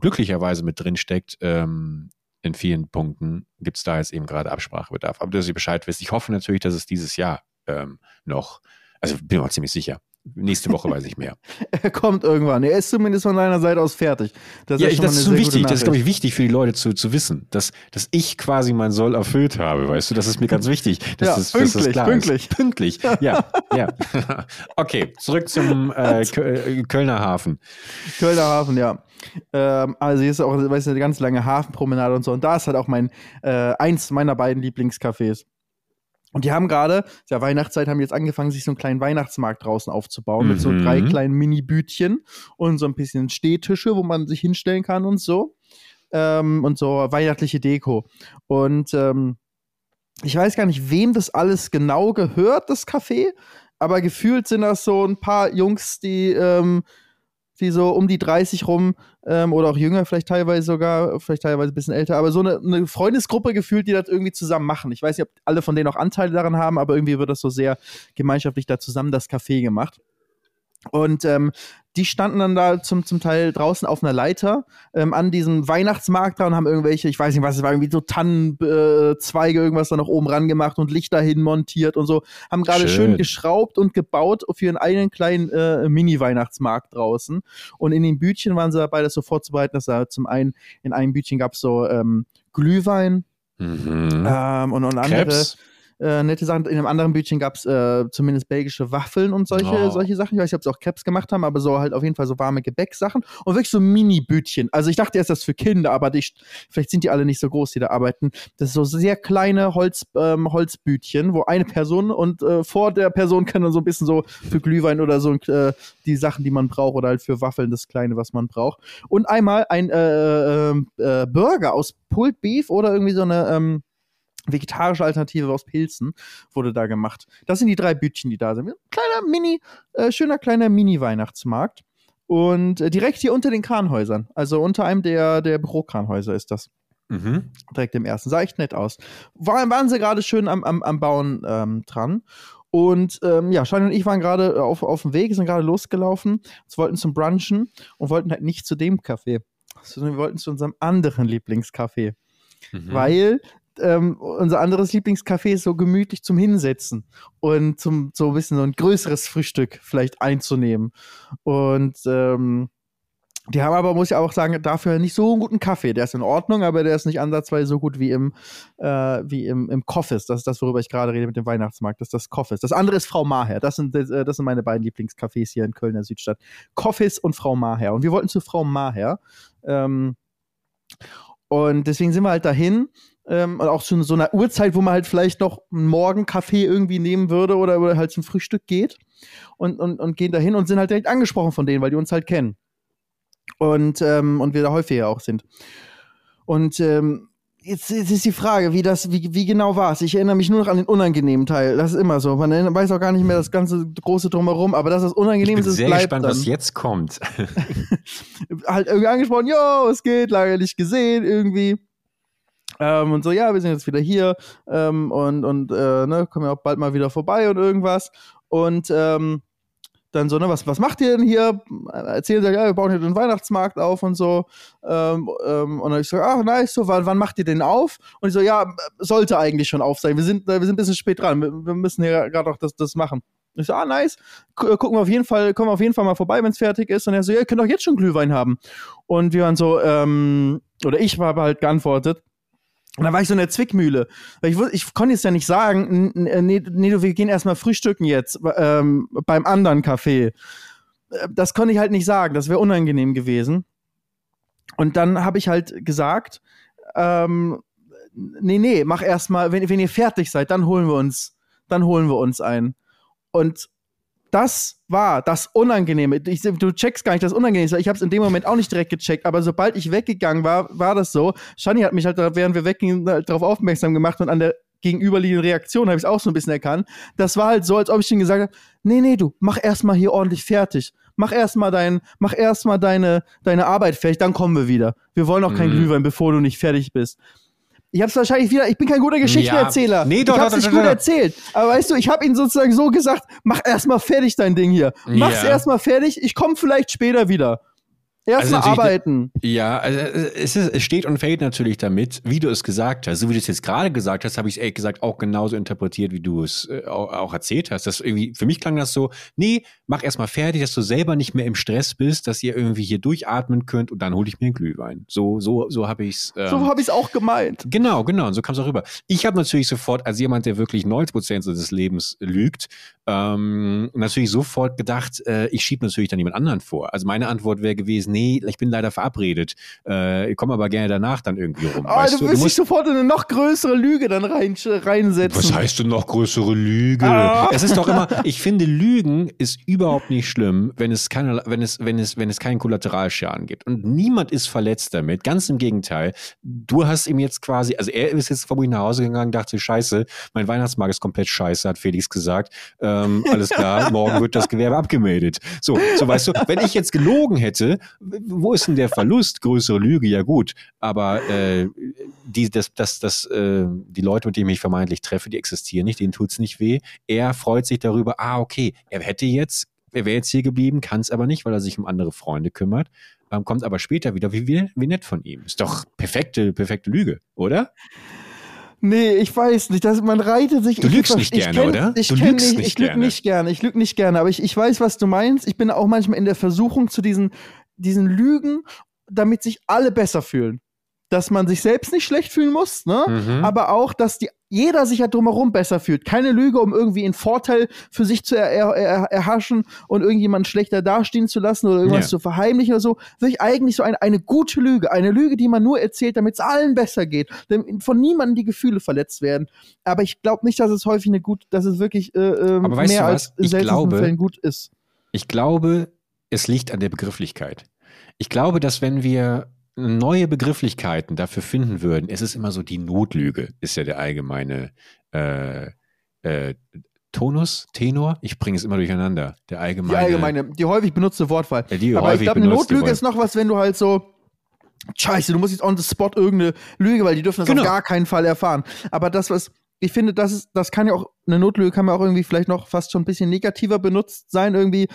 Speaker 1: glücklicherweise mit drin steckt, ähm, in vielen Punkten gibt es da jetzt eben gerade Absprachebedarf. Aber dass ihr Bescheid wisst, ich hoffe natürlich, dass es dieses Jahr ähm, noch, also bin mir ziemlich sicher. Nächste Woche weiß ich mehr.
Speaker 2: Er kommt irgendwann. Er ist zumindest von deiner Seite aus fertig. Das
Speaker 1: ja,
Speaker 2: ist
Speaker 1: ich, das ist so wichtig. Das ist, glaube ich, wichtig für die Leute zu, zu wissen, dass, dass ich quasi mein Soll erfüllt habe. Weißt du, das ist mir ganz wichtig. Dass
Speaker 2: Ja,
Speaker 1: das, dass das
Speaker 2: pünktlich,
Speaker 1: klar
Speaker 2: pünktlich.
Speaker 1: Ist. Pünktlich. Ja, ja. Okay, zurück zum äh, Kö- Kölner Hafen.
Speaker 2: Kölner Hafen, ja. Ähm, also hier ist auch, weißt du, eine ganz lange Hafenpromenade und so. Und da ist halt auch mein, äh, eins meiner beiden Lieblingscafés. Und die haben gerade, der Weihnachtszeit, haben jetzt angefangen, sich so einen kleinen Weihnachtsmarkt draußen aufzubauen mit so
Speaker 1: Mhm.
Speaker 2: drei kleinen Mini-Bütchen und so ein bisschen Stehtische, wo man sich hinstellen kann und so. Ähm, und so weihnachtliche Deko. Und ähm, ich weiß gar nicht, wem das alles genau gehört, das Café, aber gefühlt sind das so ein paar Jungs, die, ähm, die so um die 30 rum ähm, oder auch jünger, vielleicht teilweise sogar, vielleicht teilweise ein bisschen älter, aber so eine, eine Freundesgruppe gefühlt, die das irgendwie zusammen machen. Ich weiß nicht, ob alle von denen auch Anteile daran haben, aber irgendwie wird das so sehr gemeinschaftlich da zusammen das Café gemacht. Und ähm, die standen dann da zum, zum Teil draußen auf einer Leiter ähm, an diesem Weihnachtsmarkt da und haben irgendwelche, ich weiß nicht was, es war irgendwie so Tannenzweige, äh, irgendwas da noch oben ran gemacht und Lichter hin montiert und so. Haben gerade schön.
Speaker 1: Schön.
Speaker 2: geschraubt und gebaut für ihren eigenen kleinen äh, Mini-Weihnachtsmarkt draußen. Und in den Bütchen waren sie dabei, das so vorzubereiten. dass da zum einen, in einem Bütchen gab es so ähm, Glühwein
Speaker 1: Mhm.
Speaker 2: ähm, und, und andere
Speaker 1: Krebs.
Speaker 2: Äh, nette Sachen. In einem anderen Bütchen gab es äh, zumindest belgische Waffeln und solche,
Speaker 1: Oh.
Speaker 2: solche Sachen. Ich weiß nicht, ob sie auch Krebs gemacht haben, aber so halt auf jeden Fall so warme Gebäcksachen und wirklich so Mini-Bütchen. Also ich dachte erst, das ist für Kinder, aber die, vielleicht sind die alle nicht so groß, die da arbeiten. Das ist so sehr kleine Holz, ähm, Holzbütchen, wo eine Person und äh, vor der Person kann dann so ein bisschen so für Glühwein oder so äh, die Sachen, die man braucht oder halt für Waffeln das Kleine, was man braucht. Und einmal ein äh, äh, Burger aus Pulled Beef oder irgendwie so eine ähm, vegetarische Alternative aus Pilzen wurde da gemacht. Das sind die drei Bütchen, die da sind. Kleiner Mini, äh, schöner kleiner Mini-Weihnachtsmarkt. Und äh, direkt hier unter den Kranhäusern. Also unter einem der, der Bürokranhäuser ist das.
Speaker 1: Mhm.
Speaker 2: Direkt im ersten. Sah echt nett aus. War, waren sie gerade schön am, am, am Bauen ähm, dran. Und ähm, ja, Shani und ich waren gerade auf, auf dem Weg, sind gerade losgelaufen, wollten zum Brunchen und wollten halt nicht zu dem Café, sondern wir wollten zu unserem anderen Lieblingscafé. Mhm. Weil ähm, unser anderes Lieblingscafé ist so gemütlich zum Hinsetzen und zum so ein bisschen so ein größeres Frühstück vielleicht einzunehmen. Und ähm, die haben aber, muss ich auch sagen, dafür nicht so einen guten Kaffee. Der ist in Ordnung, aber der ist nicht ansatzweise so gut wie im, äh, wie im, im Coffees. Das ist das, worüber ich gerade rede mit dem Weihnachtsmarkt. Das ist das Coffees. Das andere ist Frau Maher. Das sind, äh, das sind meine beiden Lieblingscafés hier in Kölner Südstadt. Coffees und Frau Maher. Und wir wollten zu Frau Maher. Ähm, und deswegen sind wir halt dahin. Ähm, und auch zu so einer Uhrzeit, wo man halt vielleicht noch einen Morgenkaffee irgendwie nehmen würde oder, oder halt zum Frühstück geht. Und, und, und gehen dahin und sind halt direkt angesprochen von denen, weil die uns halt kennen. Und, ähm, und wir da häufiger auch sind. Und ähm, jetzt, jetzt, ist die Frage, wie das, wie, wie genau war es? Ich erinnere mich nur noch an den unangenehmen Teil. Das ist immer so. Man weiß auch gar nicht mehr das ganze große drumherum, aber das ist unangenehm
Speaker 1: ist,
Speaker 2: es
Speaker 1: sehr gespannt, dann. was jetzt kommt.
Speaker 2: halt irgendwie angesprochen, jo, es geht, lange nicht gesehen, irgendwie. Ähm, und so, ja, wir sind jetzt wieder hier ähm, und, und äh, ne, kommen ja auch bald mal wieder vorbei und irgendwas. Und ähm, dann so, ne, was, was macht ihr denn hier? Erzählen sie, ja, wir bauen hier den Weihnachtsmarkt auf und so. Ähm, ähm, und dann ich so, ach, nice, so, wann, wann macht ihr den auf? Und ich so, ja, sollte eigentlich schon auf sein. Wir sind, wir sind ein bisschen spät dran. Wir, wir müssen hier gerade auch das, das machen. Ich so, ah, nice. Gucken wir auf jeden Fall, kommen wir auf jeden Fall mal vorbei, wenn es fertig ist. Und er so, ja, ihr könnt doch jetzt schon Glühwein haben. Und wir waren so, ähm, oder ich habe halt geantwortet, und dann war ich so in der Zwickmühle. Ich, ich konnte jetzt ja nicht sagen, nee, nee, wir gehen erstmal frühstücken jetzt ähm, beim anderen Café. Äh, das konnte ich halt nicht sagen, das wäre unangenehm gewesen. Und dann habe ich halt gesagt, ähm, nee, nee, mach erstmal, wenn, wenn ihr fertig seid, dann holen wir uns, dann holen wir uns ein. Und das war das Unangenehme. Ich, du checkst gar nicht das Unangenehme. Ich habe es in dem Moment auch nicht direkt gecheckt, aber sobald ich weggegangen war, war das so. Shani hat mich halt, während wir weggingen, halt darauf aufmerksam gemacht und an der gegenüberliegenden Reaktion habe ich es auch so ein bisschen erkannt. Das war halt so, als ob ich ihm gesagt habe, nee, nee, du, mach erstmal hier ordentlich fertig. Mach erstmal dein, mach erstmal deine, deine Arbeit fertig, dann kommen wir wieder. Wir wollen auch kein mhm. Glühwein, bevor du nicht fertig bist. Ich habe es wahrscheinlich wieder, ich bin kein guter Geschichtenerzähler. Ja. Nee, doch, ich habe es nicht gut erzählt. Aber weißt du, ich habe ihn sozusagen so gesagt, mach erstmal fertig dein Ding hier. Mach's ja. erstmal fertig, ich komme vielleicht später wieder. Erstmal also arbeiten.
Speaker 1: Ja, also es, ist, es steht und fällt natürlich damit, wie du es gesagt hast. So wie du es jetzt gerade gesagt hast, habe ich es ehrlich gesagt auch genauso interpretiert, wie du es äh, auch, erzählt hast. Das irgendwie, für mich klang das so, nee, mach erstmal fertig, dass du selber nicht mehr im Stress bist, dass ihr irgendwie hier durchatmen könnt und dann hole ich mir einen Glühwein. So, so, so habe ich es.
Speaker 2: Ähm, so habe ich es auch gemeint.
Speaker 1: Genau, genau. Und so kam es auch rüber. Ich habe natürlich sofort, als jemand, der wirklich 90 Prozent des Lebens lügt, ähm, natürlich sofort gedacht, äh, ich schiebe natürlich dann jemand anderen vor. Also meine Antwort wäre gewesen, nee, ich bin leider verabredet. Äh, ich komme aber gerne danach dann irgendwie rum.
Speaker 2: Oh, weißt du, du, du musst sofort eine noch größere Lüge dann rein, reinsetzen.
Speaker 1: Was heißt denn noch größere Lüge? Ah. Es ist doch immer, ich finde, Lügen ist überhaupt nicht schlimm, wenn es keine, wenn es, wenn es, wenn es keinen Kollateralschaden gibt. Und niemand ist verletzt damit. Ganz im Gegenteil. Du hast ihm jetzt quasi, also er ist jetzt vermutlich nach Hause gegangen, dachte, scheiße, mein Weihnachtsmarkt ist komplett scheiße, hat Felix gesagt. Äh, ähm, alles klar, morgen wird das Gewerbe abgemeldet. So, so weißt du, wenn ich jetzt gelogen hätte, wo ist denn der Verlust? Größere Lüge, ja gut. Aber äh, die, das, das, das, äh, die Leute, mit denen ich mich vermeintlich treffe, die existieren nicht, denen tut's nicht weh. Er freut sich darüber, ah, okay, er hätte jetzt, er wäre jetzt hier geblieben, kann es aber nicht, weil er sich um andere Freunde kümmert. Ähm, kommt aber später wieder, wie, wie, wie nett von ihm. Ist doch perfekte, perfekte Lüge, oder?
Speaker 2: Nee, ich weiß nicht. Das, man reitet sich.
Speaker 1: Du lügst nicht gerne, kenn, oder?
Speaker 2: Ich du lügst nicht, nicht ich lüge nicht gerne. Ich lüge nicht gerne, aber ich, ich weiß, was du meinst. Ich bin auch manchmal in der Versuchung zu diesen, diesen Lügen, damit sich alle besser fühlen dass man sich selbst nicht schlecht fühlen muss, ne? Mhm. aber auch, dass die, jeder sich ja drumherum besser fühlt. Keine Lüge, um irgendwie einen Vorteil für sich zu er, er, er, erhaschen und irgendjemanden schlechter dastehen zu lassen oder irgendwas ja. zu verheimlichen oder so. Wirklich eigentlich so eine, eine gute Lüge. Eine Lüge, die man nur erzählt, damit es allen besser geht. Denn von niemandem die Gefühle verletzt werden. Aber ich glaube nicht, dass es häufig eine gut, dass es wirklich äh, äh, mehr als in seltenen Fällen gut ist.
Speaker 1: Ich glaube, es liegt an der Begrifflichkeit. Ich glaube, dass wenn wir neue Begrifflichkeiten dafür finden würden, es ist immer so die Notlüge, ist ja der allgemeine äh, äh, Tonus, Tenor, ich bringe es immer durcheinander. Der allgemeine.
Speaker 2: Die allgemeine, die häufig benutzte Wortwahl. Ja, die Aber ich glaube, eine Notlüge ist noch was, wenn du halt so. Scheiße, du musst jetzt on the spot irgendeine Lüge, weil die dürfen das genau. auf gar keinen Fall erfahren. Aber das, was ich finde, das ist, das kann ja auch, eine Notlüge kann man auch irgendwie vielleicht noch fast schon ein bisschen negativer benutzt sein. Irgendwie,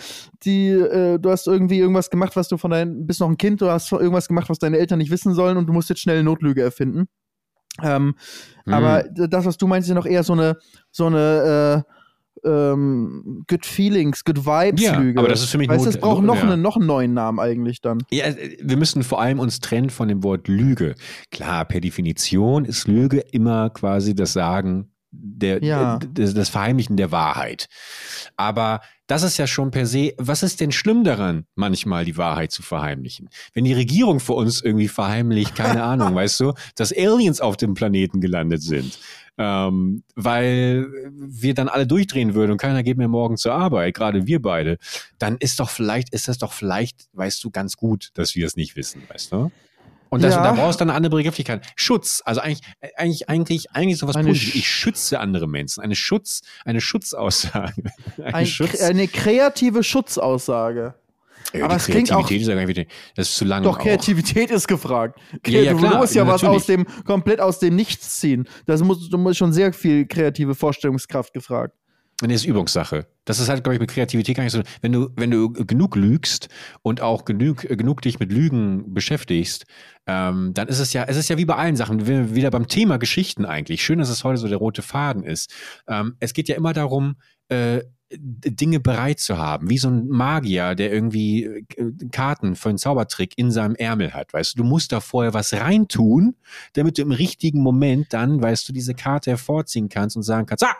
Speaker 2: die, äh, du hast irgendwie irgendwas gemacht, was du von deinen, bist noch ein Kind, du hast irgendwas gemacht, was deine Eltern nicht wissen sollen und du musst jetzt schnell eine Notlüge erfinden. Ähm, mhm. Aber das, was du meinst, ist ja noch eher so eine, so eine, äh, ähm, Good Feelings, Good Vibes
Speaker 1: ja,
Speaker 2: Lüge.
Speaker 1: Aber das ist für mich
Speaker 2: weißt, es braucht noch, ja. einen, noch einen neuen Namen eigentlich dann.
Speaker 1: Ja, wir müssen vor allem uns trennen von dem Wort Lüge. Klar, per Definition ist Lüge immer quasi das Sagen der, ja. das, das Verheimlichen der Wahrheit. Aber das ist ja schon per se, was ist denn schlimm daran, manchmal die Wahrheit zu verheimlichen? Wenn die Regierung vor uns irgendwie verheimlicht, keine Ahnung, weißt du, dass Aliens auf dem Planeten gelandet sind, ähm, weil wir dann alle durchdrehen würden und keiner geht mehr morgen zur Arbeit, gerade wir beide, dann ist doch vielleicht, ist das doch vielleicht, weißt du, ganz gut, dass wir es nicht wissen, weißt du? Und das, ja. da brauchst du eine andere Begrifflichkeit. Schutz, also eigentlich, eigentlich, eigentlich, eigentlich sowas eine Positives. Ich schütze andere Menschen. Eine Schutz, eine Schutzaussage.
Speaker 2: Eine, ein, Schutz eine kreative Schutzaussage.
Speaker 1: Ja, aber es klingt auch. Ist ja gar nicht, das ist zu lang.
Speaker 2: Doch, Kreativität auch. ist gefragt. Ja, ja, klar, du musst ja was aus dem, komplett aus dem Nichts ziehen. Das muss, du musst schon sehr viel kreative Vorstellungskraft gefragt.
Speaker 1: Nee, ist Übungssache. Das ist halt, glaube ich, mit Kreativität gar nicht so. Wenn du, wenn du genug lügst und auch genug, genug dich mit Lügen beschäftigst, ähm, dann ist es ja, es ist ja wie bei allen Sachen, wieder beim Thema Geschichten eigentlich. Schön, dass es heute so der rote Faden ist. Ähm, es geht ja immer darum, äh, Dinge bereit zu haben, wie so ein Magier, der irgendwie äh, Karten für einen Zaubertrick in seinem Ärmel hat, weißt du, du musst da vorher was reintun, damit du im richtigen Moment dann, weißt du, diese Karte hervorziehen kannst und sagen kannst, ah,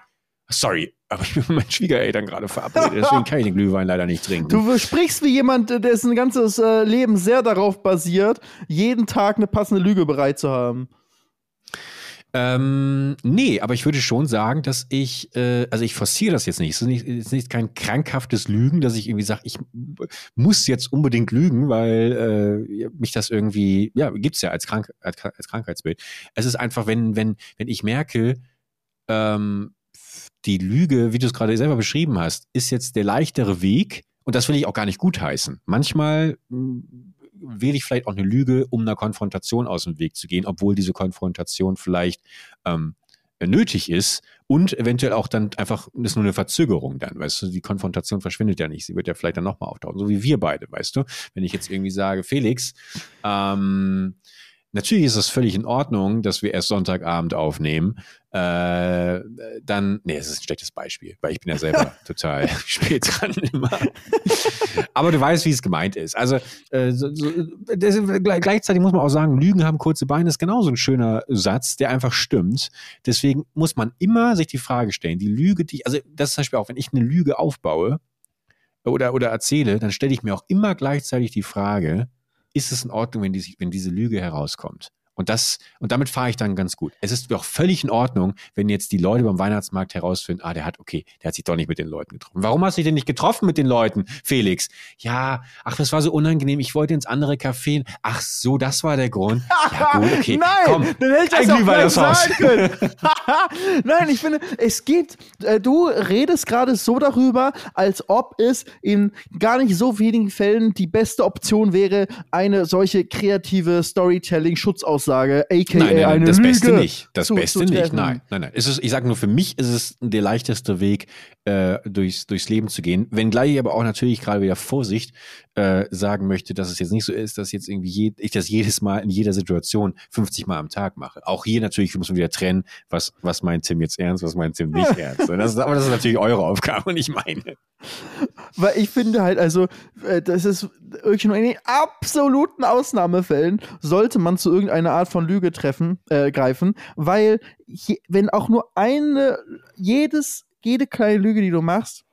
Speaker 1: sorry, aber ich bin mit meinen Schwiegereltern gerade verabredet, deswegen kann ich den Glühwein leider nicht trinken.
Speaker 2: Du sprichst wie jemand, dessen ganzes äh, Leben sehr darauf basiert, jeden Tag eine passende Lüge bereit zu haben.
Speaker 1: Ähm, nee, aber ich würde schon sagen, dass ich, äh, also ich forciere das jetzt nicht. Es ist nicht, es ist nicht kein krankhaftes Lügen, dass ich irgendwie sage, ich muss jetzt unbedingt lügen, weil äh, mich das irgendwie, ja, gibt's ja als, Krank als, als Krankheitsbild. Es ist einfach, wenn, wenn, wenn ich merke, ähm, die Lüge, wie du es gerade selber beschrieben hast, ist jetzt der leichtere Weg. Und das will ich auch gar nicht gutheißen. Manchmal wähle ich vielleicht auch eine Lüge, um einer Konfrontation aus dem Weg zu gehen, obwohl diese Konfrontation vielleicht ähm, nötig ist und eventuell auch dann einfach ist nur eine Verzögerung dann, weißt du, die Konfrontation verschwindet ja nicht, sie wird ja vielleicht dann nochmal auftauchen, so wie wir beide, weißt du, wenn ich jetzt irgendwie sage, Felix, ähm, Natürlich ist es völlig in Ordnung, dass wir erst Sonntagabend aufnehmen. Äh, dann, nee, es ist ein schlechtes Beispiel, weil ich bin ja selber total spät dran immer. Aber du weißt, wie es gemeint ist. Also äh, so, so, das, gleichzeitig muss man auch sagen, Lügen haben kurze Beine ist genauso ein schöner Satz, der einfach stimmt. Deswegen muss man immer sich die Frage stellen, die Lüge, die, also das ist zum Beispiel auch, wenn ich eine Lüge aufbaue oder, oder erzähle, dann stelle ich mir auch immer gleichzeitig die Frage, ist es in Ordnung, wenn, die, wenn diese Lüge herauskommt? Und das, und damit fahre ich dann ganz gut. Es ist auch völlig in Ordnung, wenn jetzt die Leute beim Weihnachtsmarkt herausfinden, ah, der hat, okay, der hat sich doch nicht mit den Leuten getroffen. Warum hast du dich denn nicht getroffen mit den Leuten, Felix? Ja, ach, das war so unangenehm, ich wollte ins andere Café. Ach so, das war der Grund. Ja, gut, okay.
Speaker 2: Nein,
Speaker 1: komm,
Speaker 2: dann hätte ich das auch das Haus. können. Nein, ich finde, es geht, äh, du redest gerade so darüber, als ob es in gar nicht so wenigen Fällen die beste Option wäre, eine solche kreative Storytelling-Schutzausgabe Aussage, aka
Speaker 1: nein, nein,
Speaker 2: eine
Speaker 1: das
Speaker 2: Lüge
Speaker 1: Beste nicht. Das zu, Beste zu nicht. Nein, nein, nein. Es ist, ich sage nur, für mich ist es der leichteste Weg, äh, durchs, durchs Leben zu gehen. Wenngleich ich aber auch natürlich gerade wieder Vorsicht äh, sagen möchte, dass es jetzt nicht so ist, dass jetzt irgendwie je, ich das jedes Mal in jeder Situation 50 Mal am Tag mache. Auch hier natürlich muss man wieder trennen, was, was meint Tim jetzt ernst, was meint Tim nicht ernst. Das ist, aber das ist natürlich eure Aufgabe und nicht meine.
Speaker 2: Weil ich finde halt, also, äh, das ist wirklich nur in den absoluten Ausnahmefällen sollte man zu irgendeiner Art von Lüge treffen, äh, greifen, weil je, wenn auch nur eine, jedes, jede kleine Lüge, die du machst,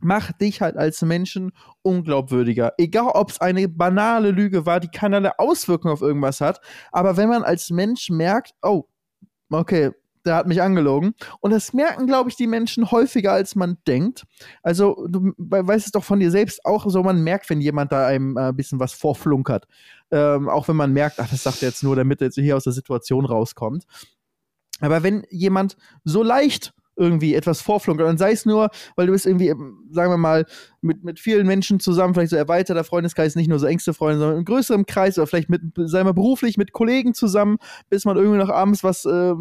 Speaker 2: macht dich halt als Menschen unglaubwürdiger. Egal, ob es eine banale Lüge war, die keinerlei Auswirkungen auf irgendwas hat, aber wenn man als Mensch merkt, oh, okay, der hat mich angelogen. Und das merken, glaube ich, die Menschen häufiger, als man denkt. Also, du weißt es doch von dir selbst auch so, man merkt, wenn jemand da einem ein äh, bisschen was vorflunkert. Ähm, auch wenn man merkt, ach, das sagt er jetzt nur, damit er jetzt hier aus der Situation rauskommt. Aber wenn jemand so leicht irgendwie etwas vorflunkern. Und sei es nur, weil du bist irgendwie, ähm, sagen wir mal, mit, mit vielen Menschen zusammen, vielleicht so erweiterter Freundeskreis, nicht nur so engste Freunde, sondern in größerem Kreis oder vielleicht mit, sagen wir beruflich, mit Kollegen zusammen, bis man irgendwie noch abends was, äh,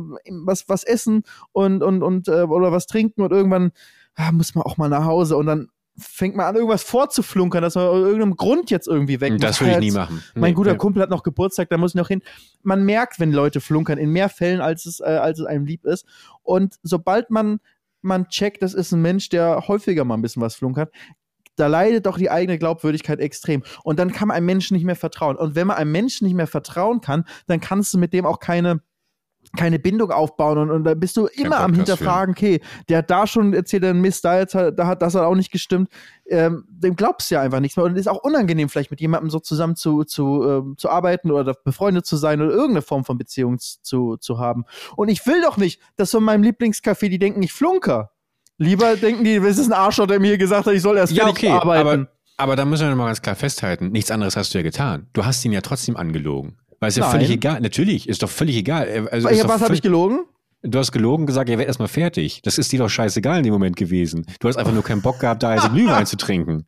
Speaker 2: was, was essen und, und, und äh, oder was trinken und irgendwann ah, muss man auch mal nach Hause und dann fängt man an, irgendwas vorzuflunkern, dass man aus irgendeinem Grund jetzt irgendwie weg
Speaker 1: Das würde ich nie machen.
Speaker 2: Mein nee, guter nee. Kumpel hat noch Geburtstag, da muss ich noch hin. Man merkt, wenn Leute flunkern, in mehr Fällen, als es, äh, als es einem lieb ist. Und sobald man, man checkt, das ist ein Mensch, der häufiger mal ein bisschen was flunkert, da leidet doch die eigene Glaubwürdigkeit extrem. Und dann kann man einem Menschen nicht mehr vertrauen. Und wenn man einem Menschen nicht mehr vertrauen kann, dann kannst du mit dem auch keine keine Bindung aufbauen und, und da bist du immer am Hinterfragen, okay, der hat da schon erzählt, der Mist, da, jetzt, da hat das hat auch nicht gestimmt, ähm, dem glaubst du ja einfach nichts mehr und es ist auch unangenehm, vielleicht mit jemandem so zusammen zu, zu, ähm, zu arbeiten oder befreundet zu sein oder irgendeine Form von Beziehung zu, zu haben. Und ich will doch nicht, dass von meinem Lieblingscafé die denken, ich flunker. Lieber denken die, es ist ein Arschloch, der mir gesagt hat, ich soll erst
Speaker 1: ja, okay, arbeiten. Aber, aber da müssen wir mal ganz klar festhalten, nichts anderes hast du ja getan. Du hast ihn ja trotzdem angelogen. Weil es ja völlig egal. Natürlich, ist doch völlig egal.
Speaker 2: Also, ja, was habe ich gelogen?
Speaker 1: Du hast gelogen, gesagt, ihr werdet erstmal fertig. Das ist dir doch scheißegal in dem Moment gewesen. Du hast einfach nur keinen Bock gehabt, da jetzt Glühwein zu trinken.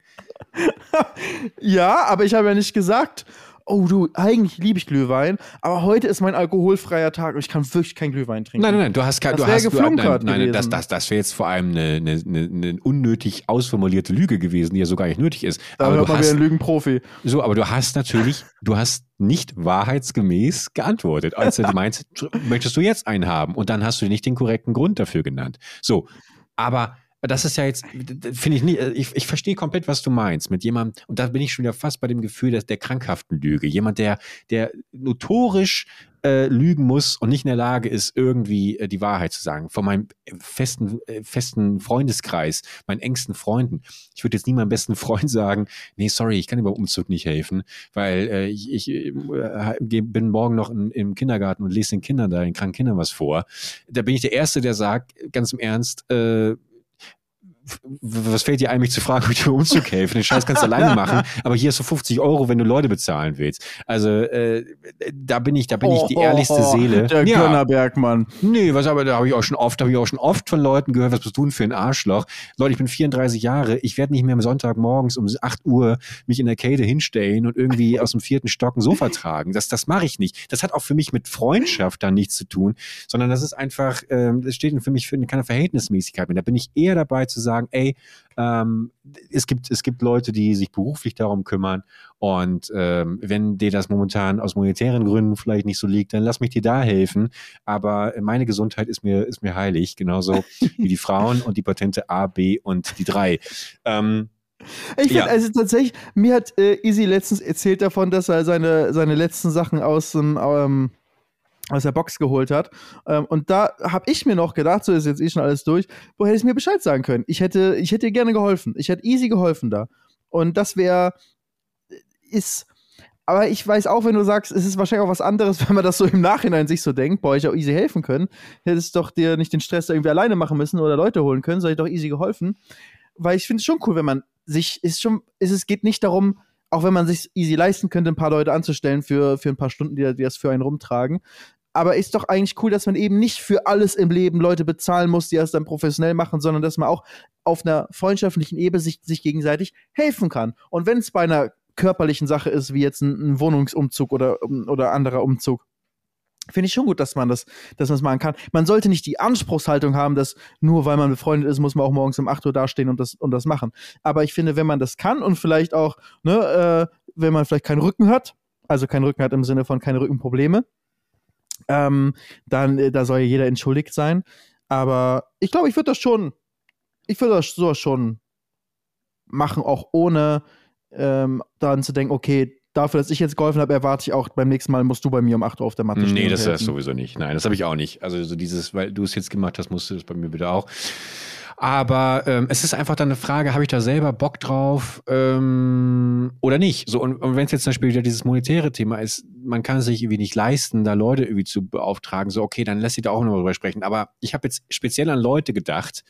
Speaker 2: ja, aber ich habe ja nicht gesagt, oh du, eigentlich liebe ich Glühwein, aber heute ist mein alkoholfreier Tag und ich kann wirklich kein Glühwein trinken.
Speaker 1: Nein, nein, nein, du hast kein, du hast, du, nein, nein, nein, das, das, das wäre jetzt vor allem eine, eine, eine, unnötig ausformulierte Lüge gewesen, die ja so gar nicht nötig ist.
Speaker 2: Da aber
Speaker 1: du
Speaker 2: hast, wieder ein Lügenprofi.
Speaker 1: So, aber du hast natürlich, du hast nicht wahrheitsgemäß geantwortet. Also du meinst, möchtest du jetzt einen haben? Und dann hast du nicht den korrekten Grund dafür genannt. So, aber das ist ja jetzt, finde ich nicht, äh, ich, ich verstehe komplett, was du meinst mit jemandem, und da bin ich schon wieder fast bei dem Gefühl dass der krankhaften Lüge. Jemand, der, der notorisch äh, lügen muss und nicht in der Lage ist, irgendwie äh, die Wahrheit zu sagen. Von meinem festen, äh, festen Freundeskreis, meinen engsten Freunden. Ich würde jetzt nie meinem besten Freund sagen, nee, sorry, ich kann dir beim Umzug nicht helfen, weil äh, ich, ich äh, bin morgen noch in, im Kindergarten und lese den Kindern da, den kranken Kindern was vor. Da bin ich der Erste, der sagt, ganz im Ernst, äh, was fällt dir ein, mich zu fragen, wie du Umzug helfen? Den Scheiß kannst du alleine machen, aber hier hast du 50 Euro, wenn du Leute bezahlen willst. Also äh, da bin ich, da bin ich die oh, ehrlichste oh, Seele.
Speaker 2: Der ja. Gönnerberg, Mann.
Speaker 1: Nee, was aber da habe ich auch schon oft, habe ich auch schon oft von Leuten gehört, was bist du denn für ein Arschloch? Leute, ich bin 34 Jahre, ich werde nicht mehr am Sonntag morgens um 8 Uhr mich in der Kälte hinstellen und irgendwie aus dem vierten Stock ein Sofa tragen. Das, das mache ich nicht. Das hat auch für mich mit Freundschaft dann nichts zu tun, sondern das ist einfach, ähm, das steht für mich für keine Verhältnismäßigkeit mehr. Da bin ich eher dabei zu sagen, ey, ähm, es, gibt, es gibt Leute, die sich beruflich darum kümmern und ähm, wenn dir das momentan aus monetären Gründen vielleicht nicht so liegt, dann lass mich dir da helfen. Aber meine Gesundheit ist mir, ist mir heilig, genauso wie die Frauen und die Patente A, B und die drei. Ähm,
Speaker 2: ich finde, ja. also tatsächlich, mir hat äh, Easy letztens erzählt davon, dass er seine, seine letzten Sachen aus dem ähm, aus der Box geholt hat. Ähm, und da habe ich mir noch gedacht, so ist jetzt eh schon alles durch, wo hätte ich mir Bescheid sagen können. Ich hätte, ich hätte dir gerne geholfen. Ich hätte easy geholfen da. Und das wäre, ist, aber ich weiß auch, wenn du sagst, es ist wahrscheinlich auch was anderes, wenn man das so im Nachhinein sich so denkt, boah, ich auch easy helfen können. Hättest doch dir nicht den Stress irgendwie alleine machen müssen oder Leute holen können, soll ich doch easy geholfen. Weil ich finde es schon cool, wenn man sich, ist schon, ist, es geht nicht darum, auch wenn man sich easy leisten könnte, ein paar Leute anzustellen für, für ein paar Stunden, die, die das für einen rumtragen. Aber ist doch eigentlich cool, dass man eben nicht für alles im Leben Leute bezahlen muss, die das dann professionell machen, sondern dass man auch auf einer freundschaftlichen Ebene sich, sich gegenseitig helfen kann. Und wenn es bei einer körperlichen Sache ist, wie jetzt ein, ein Wohnungsumzug oder, oder anderer Umzug, finde ich schon gut, dass man das, dass man machen kann. Man sollte nicht die Anspruchshaltung haben, dass nur weil man befreundet ist, muss man auch morgens um 8 Uhr dastehen und das, und das machen. Aber ich finde, wenn man das kann und vielleicht auch, ne, äh, wenn man vielleicht keinen Rücken hat, also keinen Rücken hat im Sinne von keine Rückenprobleme, ähm, dann äh, da soll ja jeder entschuldigt sein. Aber ich glaube, ich würde das schon, ich würde das so schon machen, auch ohne ähm, dann zu denken, okay, dafür, dass ich jetzt geholfen habe, erwarte ich auch, beim nächsten Mal musst du bei mir um 8 Uhr auf der Matte stehen.
Speaker 1: Nee, das ist sowieso nicht. Nein, das habe ich auch nicht. Also so dieses, weil du es jetzt gemacht hast, musst du das bei mir bitte auch. Aber ähm, es ist einfach dann eine Frage, habe ich da selber Bock drauf ähm, oder nicht? So, und, und wenn es jetzt zum Beispiel wieder dieses monetäre Thema ist, man kann es sich irgendwie nicht leisten, da Leute irgendwie zu beauftragen, so okay, dann lässt sich da auch noch drüber sprechen. Aber ich habe jetzt speziell an Leute gedacht,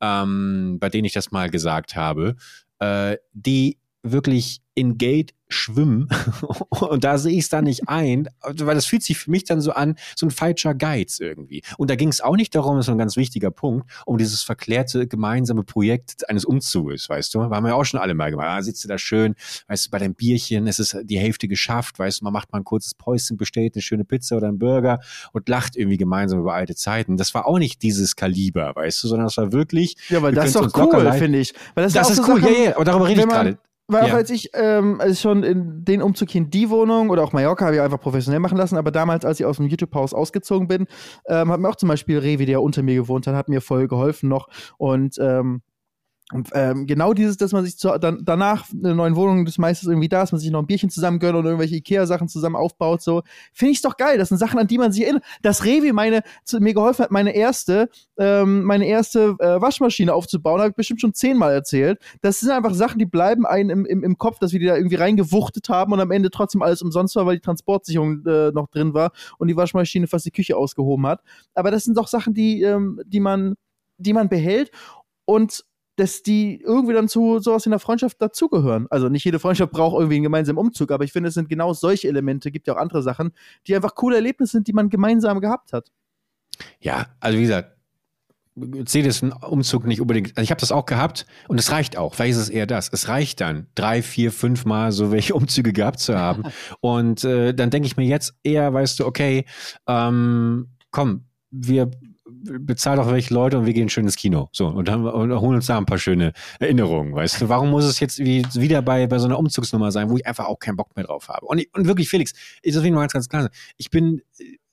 Speaker 1: ähm, bei denen ich das mal gesagt habe, äh, die wirklich in Geld schwimmen und da sehe ich es dann nicht ein, weil das fühlt sich für mich dann so an, so ein falscher Geiz irgendwie. Und da ging es auch nicht darum, das ist ein ganz wichtiger Punkt, um dieses verklärte gemeinsame Projekt eines Umzuges, weißt du, haben wir ja auch schon alle mal gemacht. Ah, sitzt du da schön, weißt du, bei deinem Bierchen, es ist die Hälfte geschafft, weißt du, man macht mal ein kurzes Päuschen, bestellt eine schöne Pizza oder einen Burger und lacht irgendwie gemeinsam über alte Zeiten. Das war auch nicht dieses Kaliber, weißt du, sondern das war wirklich.
Speaker 2: Ja, aber das ist doch cool, finde ich.
Speaker 1: Weil das, das ist, ist cool, Sachen, ja, ja, aber darüber rede ich gerade.
Speaker 2: Weil ja. auch als ich, ähm, als schon in den Umzug hier in die Wohnung oder auch Mallorca habe ich einfach professionell machen lassen, aber damals, als ich aus dem YouTube-Haus ausgezogen bin, ähm, hat mir auch zum Beispiel Revi, der unter mir gewohnt hat, hat mir voll geholfen noch und ähm, und ähm, genau dieses, dass man sich zu, dann, danach in einer neuen Wohnung das meistens irgendwie da ist, man sich noch ein Bierchen zusammen gönnt und irgendwelche Ikea-Sachen zusammen aufbaut, so, finde ich doch geil. Das sind Sachen, an die man sich erinnert. Dass Revi meine, zu, mir geholfen hat, meine erste, ähm, meine erste äh, Waschmaschine aufzubauen, habe ich bestimmt schon zehnmal erzählt. Das sind einfach Sachen, die bleiben einem im, im, im Kopf, dass wir die da irgendwie reingewuchtet haben und am Ende trotzdem alles umsonst war, weil die Transportsicherung äh, noch drin war und die Waschmaschine fast die Küche ausgehoben hat. Aber das sind doch Sachen, die, ähm, die man, die man behält und dass die irgendwie dann zu sowas in der Freundschaft dazugehören. Also nicht jede Freundschaft braucht irgendwie einen gemeinsamen Umzug, aber ich finde, es sind genau solche Elemente, gibt ja auch andere Sachen, die einfach coole Erlebnisse sind, die man gemeinsam gehabt hat.
Speaker 1: Ja, also wie gesagt, zählt es ein Umzug nicht unbedingt. Also ich habe das auch gehabt und es reicht auch. Vielleicht ist es eher das. Es reicht dann, drei, vier, fünf Mal so welche Umzüge gehabt zu haben. und äh, dann denke ich mir jetzt eher, weißt du, okay, ähm, komm, wir bezahl doch welche Leute und wir gehen schön ins Kino. So, und dann und holen uns da ein paar schöne Erinnerungen, weißt du? Warum muss es jetzt wie, wieder bei, bei so einer Umzugsnummer sein, wo ich einfach auch keinen Bock mehr drauf habe? Und, und wirklich, Felix, ich, ich mal ganz, ganz klar. Ich bin,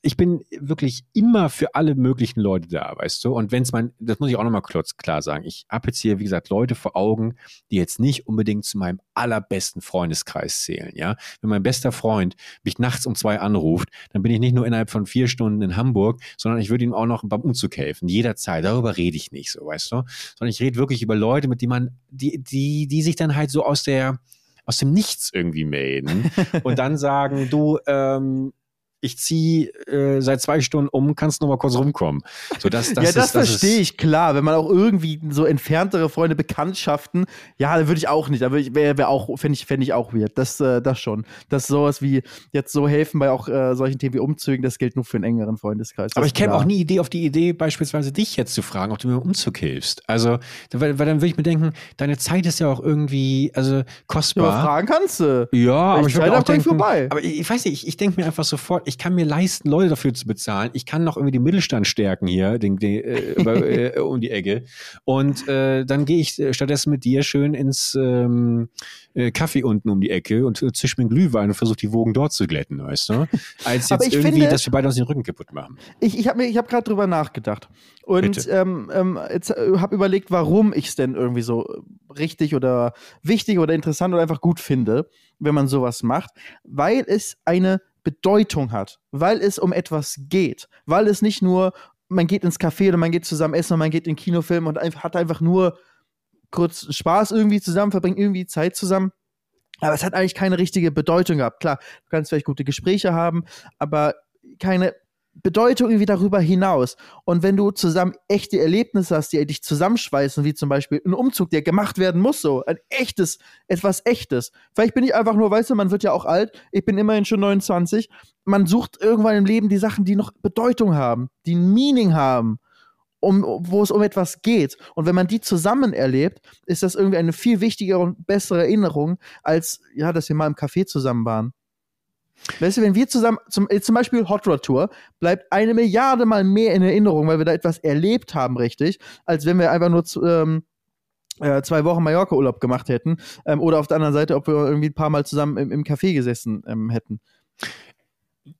Speaker 1: ich bin wirklich immer für alle möglichen Leute da, weißt du? Und wenn es mein, das muss ich auch nochmal kurz klar sagen, ich habe jetzt hier, wie gesagt, Leute vor Augen, die jetzt nicht unbedingt zu meinem allerbesten Freundeskreis zählen, ja? Wenn mein bester Freund mich nachts um zwei anruft, dann bin ich nicht nur innerhalb von vier Stunden in Hamburg, sondern ich würde ihm auch noch beim Umzug helfen, jederzeit. Darüber rede ich nicht so, weißt du? Sondern ich rede wirklich über Leute, mit denen man, die, die, die sich dann halt so aus der, aus dem Nichts irgendwie melden und dann sagen, du, ähm, ich ziehe äh, seit zwei Stunden um, kannst noch mal kurz rumkommen.
Speaker 2: So, das, das ja, das, das verstehe ich, klar. Wenn man auch irgendwie so entferntere Freunde, Bekanntschaften, ja, da würde ich auch nicht. Da ich, wäre wär auch, fände ich, fänd ich auch weird. Das, äh, das schon. Das sowas wie jetzt so helfen bei auch äh, solchen Themen wie Umzügen, das gilt nur für einen engeren Freundeskreis.
Speaker 1: Aber ich käme auch nie Idee auf die Idee, beispielsweise dich jetzt zu fragen, ob du mir Umzug hilfst. Also, weil, weil dann würde ich mir denken, deine Zeit ist ja auch irgendwie, also kostbar. Ja,
Speaker 2: fragen kannst du.
Speaker 1: Ja, aber ich, würde auch denken,
Speaker 2: vorbei.
Speaker 1: aber ich, ich weiß nicht, ich, ich denke mir einfach sofort, ich kann mir leisten, Leute dafür zu bezahlen. Ich kann noch irgendwie den Mittelstand stärken hier, den, den, äh, äh, um die Ecke. Und äh, dann gehe ich äh, stattdessen mit dir schön ins ähm, äh, Kaffee unten um die Ecke und äh, zisch mir einen Glühwein und versuche die Wogen dort zu glätten, weißt du? Als jetzt irgendwie, finde, dass wir beide uns den Rücken kaputt machen.
Speaker 2: Ich, ich habe hab gerade drüber nachgedacht. Und ähm, ähm, jetzt habe überlegt, warum ich es denn irgendwie so richtig oder wichtig oder interessant oder einfach gut finde, wenn man sowas macht. Weil es eine Bedeutung hat, weil es um etwas geht, weil es nicht nur, man geht ins Café oder man geht zusammen essen und man geht in Kinofilm und hat einfach nur kurz Spaß irgendwie zusammen, verbringt irgendwie Zeit zusammen. Aber es hat eigentlich keine richtige Bedeutung gehabt. Klar, du kannst vielleicht gute Gespräche haben, aber keine Bedeutung irgendwie darüber hinaus. Und wenn du zusammen echte Erlebnisse hast, die dich zusammenschweißen, wie zum Beispiel ein Umzug, der gemacht werden muss, so ein echtes, etwas echtes. Vielleicht bin ich einfach nur, weißt du, man wird ja auch alt, ich bin immerhin schon 29. Man sucht irgendwann im Leben die Sachen, die noch Bedeutung haben, die ein Meaning haben, um, wo es um etwas geht. Und wenn man die zusammen erlebt, ist das irgendwie eine viel wichtigere und bessere Erinnerung, als ja, dass wir mal im Café zusammen waren. Weißt du, wenn wir zusammen, zum, äh, zum Beispiel Hot Rod Tour, bleibt eine Milliarde mal mehr in Erinnerung, weil wir da etwas erlebt haben, richtig, als wenn wir einfach nur ähm, äh, zwei Wochen Mallorca-Urlaub gemacht hätten. Ähm, oder auf der anderen Seite, ob wir irgendwie ein paar Mal zusammen im, im Café gesessen ähm, hätten.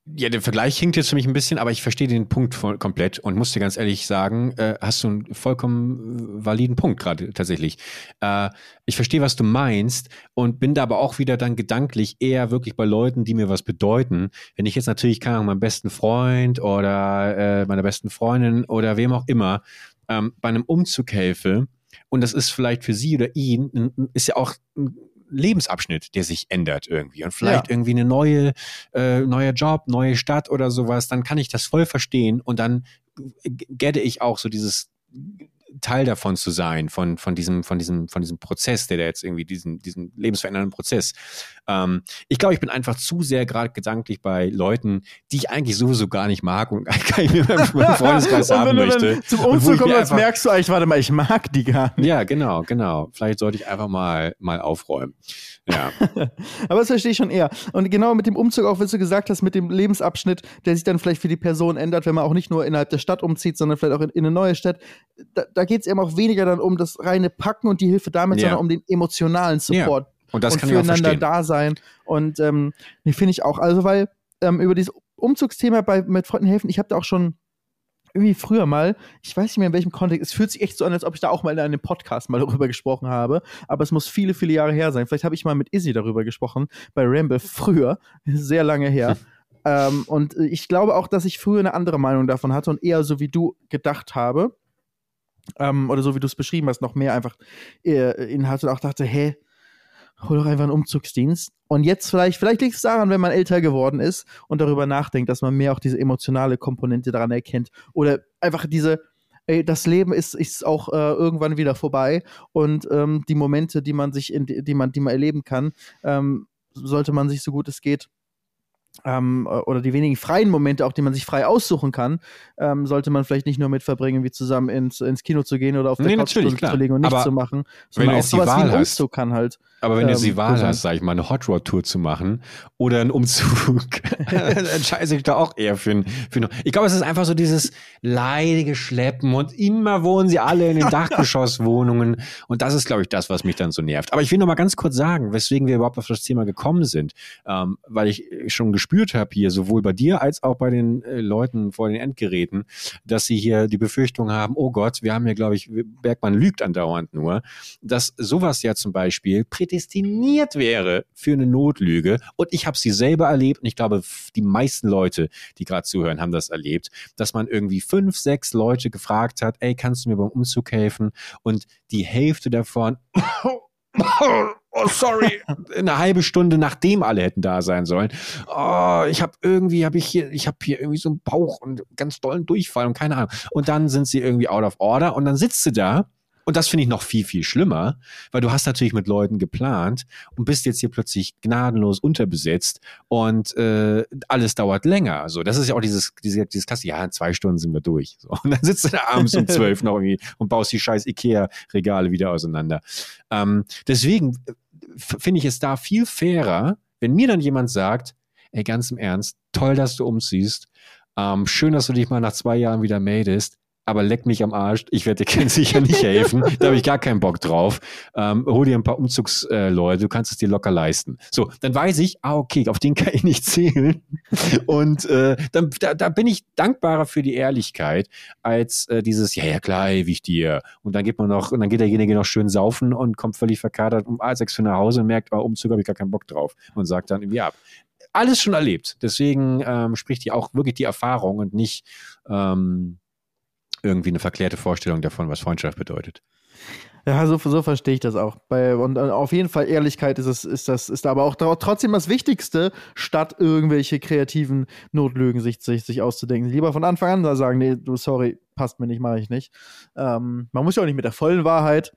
Speaker 1: Ja, der Vergleich hinkt jetzt für mich ein bisschen, aber ich verstehe den Punkt voll, komplett und muss dir ganz ehrlich sagen, äh, hast du einen vollkommen äh, validen Punkt gerade tatsächlich. Äh, ich verstehe, was du meinst und bin da aber auch wieder dann gedanklich eher wirklich bei Leuten, die mir was bedeuten. Wenn ich jetzt natürlich, keine Ahnung, meinem besten Freund oder äh, meiner besten Freundin oder wem auch immer ähm, bei einem Umzug helfe und das ist vielleicht für sie oder ihn, ist ja auch ein Lebensabschnitt, der sich ändert irgendwie und vielleicht ja. irgendwie eine neue, äh, neuer Job, neue Stadt oder sowas, dann kann ich das voll verstehen und dann gette ich auch so dieses Teil davon zu sein, von, von diesem, von diesem, von diesem Prozess, der da jetzt irgendwie diesen, diesen lebensverändernden Prozess. Ähm, ich glaube, ich bin einfach zu sehr gerade gedanklich bei Leuten, die ich eigentlich sowieso gar nicht mag und gar nicht mehr in meinem Freundeskreis haben möchte.
Speaker 2: Zum Umzug kommt, als merkst du eigentlich, warte mal, ich mag die gar
Speaker 1: nicht. Ja, genau, genau. Vielleicht sollte ich einfach mal, mal aufräumen. Ja.
Speaker 2: Aber das verstehe ich schon eher. Und genau mit dem Umzug, auch was du gesagt hast, mit dem Lebensabschnitt, der sich dann vielleicht für die Person ändert, wenn man auch nicht nur innerhalb der Stadt umzieht, sondern vielleicht auch in, in eine neue Stadt. Da, da geht es eben auch weniger dann um das reine Packen und die Hilfe damit, ja. sondern um den emotionalen Support. Ja.
Speaker 1: Und das
Speaker 2: und
Speaker 1: kann
Speaker 2: füreinander da sein. Und ähm, finde ich auch. Also, weil ähm, über dieses Umzugsthema bei mit Freunden helfen, ich habe da auch schon irgendwie früher mal, ich weiß nicht mehr in welchem Kontext, es fühlt sich echt so an, als ob ich da auch mal in einem Podcast mal darüber gesprochen habe, aber es muss viele, viele Jahre her sein. Vielleicht habe ich mal mit Izzy darüber gesprochen, bei Ramble, früher, sehr lange her. ähm, und ich glaube auch, dass ich früher eine andere Meinung davon hatte und eher so wie du gedacht habe. Ähm, oder so wie du es beschrieben hast, noch mehr einfach äh, Inhalt und auch dachte, hä, hol doch einfach einen Umzugsdienst. Und jetzt vielleicht, vielleicht liegt es daran, wenn man älter geworden ist und darüber nachdenkt, dass man mehr auch diese emotionale Komponente daran erkennt. Oder einfach diese, ey, das Leben ist, ist auch äh, irgendwann wieder vorbei und ähm, die Momente, die man sich in die man, die man erleben kann, ähm, sollte man sich so gut es geht ähm, oder die wenigen freien Momente, auch die man sich frei aussuchen kann, ähm, sollte man vielleicht nicht nur mit verbringen, wie zusammen ins, ins Kino zu gehen oder auf der nee, Couch zu legen und nichts zu machen,
Speaker 1: sondern auch sowas Wahl wie
Speaker 2: Umzug kann halt.
Speaker 1: Aber wenn ähm, du die Wahl hast, sag ich mal, eine Hot Rod Tour zu machen oder einen Umzug, dann entscheide ich da auch eher für ein, für ein Ich glaube, es ist einfach so dieses leidige Schleppen und immer wohnen sie alle in den Dachgeschosswohnungen und das ist, glaube ich, das, was mich dann so nervt. Aber ich will noch mal ganz kurz sagen, weswegen wir überhaupt auf das Thema gekommen sind, ähm, weil ich schon gespürt habe hier, sowohl bei dir als auch bei den äh, Leuten vor den Endgeräten, dass sie hier die Befürchtung haben, oh Gott, wir haben hier, glaube ich, Bergmann lügt andauernd nur, dass sowas ja zum Beispiel prädestiniert wäre für eine Notlüge. Und ich habe sie selber erlebt und ich glaube, die meisten Leute, die gerade zuhören, haben das erlebt, dass man irgendwie fünf, sechs Leute gefragt hat, ey, kannst du mir beim Umzug helfen? Und die Hälfte davon oh sorry, eine halbe Stunde nachdem alle hätten da sein sollen. Oh, ich habe irgendwie, habe ich hier, ich habe hier irgendwie so einen Bauch und ganz dollen Durchfall und keine Ahnung. Und dann sind sie irgendwie out of order und dann sitzt sie da und das finde ich noch viel, viel schlimmer, weil du hast natürlich mit Leuten geplant und bist jetzt hier plötzlich gnadenlos unterbesetzt und äh, alles dauert länger. So, das ist ja auch dieses, dieses, dieses Kasse, ja, in zwei Stunden sind wir durch. So, und dann sitzt du da abends um zwölf noch irgendwie und baust die scheiß Ikea-Regale wieder auseinander. Ähm, deswegen äh, finde ich es da viel fairer, wenn mir dann jemand sagt, ey, ganz im Ernst, toll, dass du umziehst. Ähm, schön, dass du dich mal nach zwei Jahren wieder meldest aber leck mich am Arsch, ich werde dir sicher nicht helfen, da habe ich gar keinen Bock drauf. Ähm, hol dir ein paar Umzugsleute, äh, du kannst es dir locker leisten. So, dann weiß ich, ah, okay, auf den kann ich nicht zählen. Und äh, dann, da, da bin ich dankbarer für die Ehrlichkeit, als äh, dieses, ja, ja, klar, wie ich dir. Und dann geht man noch, und dann geht derjenige noch schön saufen und kommt völlig verkadert um A6 für nach Hause und merkt, oh, Umzug habe ich gar keinen Bock drauf. Und sagt dann irgendwie ab. Alles schon erlebt. Deswegen ähm, spricht hier auch wirklich die Erfahrung und nicht ähm, irgendwie eine verklärte Vorstellung davon, was Freundschaft bedeutet.
Speaker 2: Ja, so, so verstehe ich das auch. Bei, und auf jeden Fall Ehrlichkeit ist es, ist das, ist aber auch trotzdem das Wichtigste, statt irgendwelche kreativen Notlügen sich, sich, sich auszudenken. Lieber von Anfang an da sagen, nee, du, sorry, passt mir nicht, mache ich nicht. Ähm, man muss ja auch nicht mit der vollen Wahrheit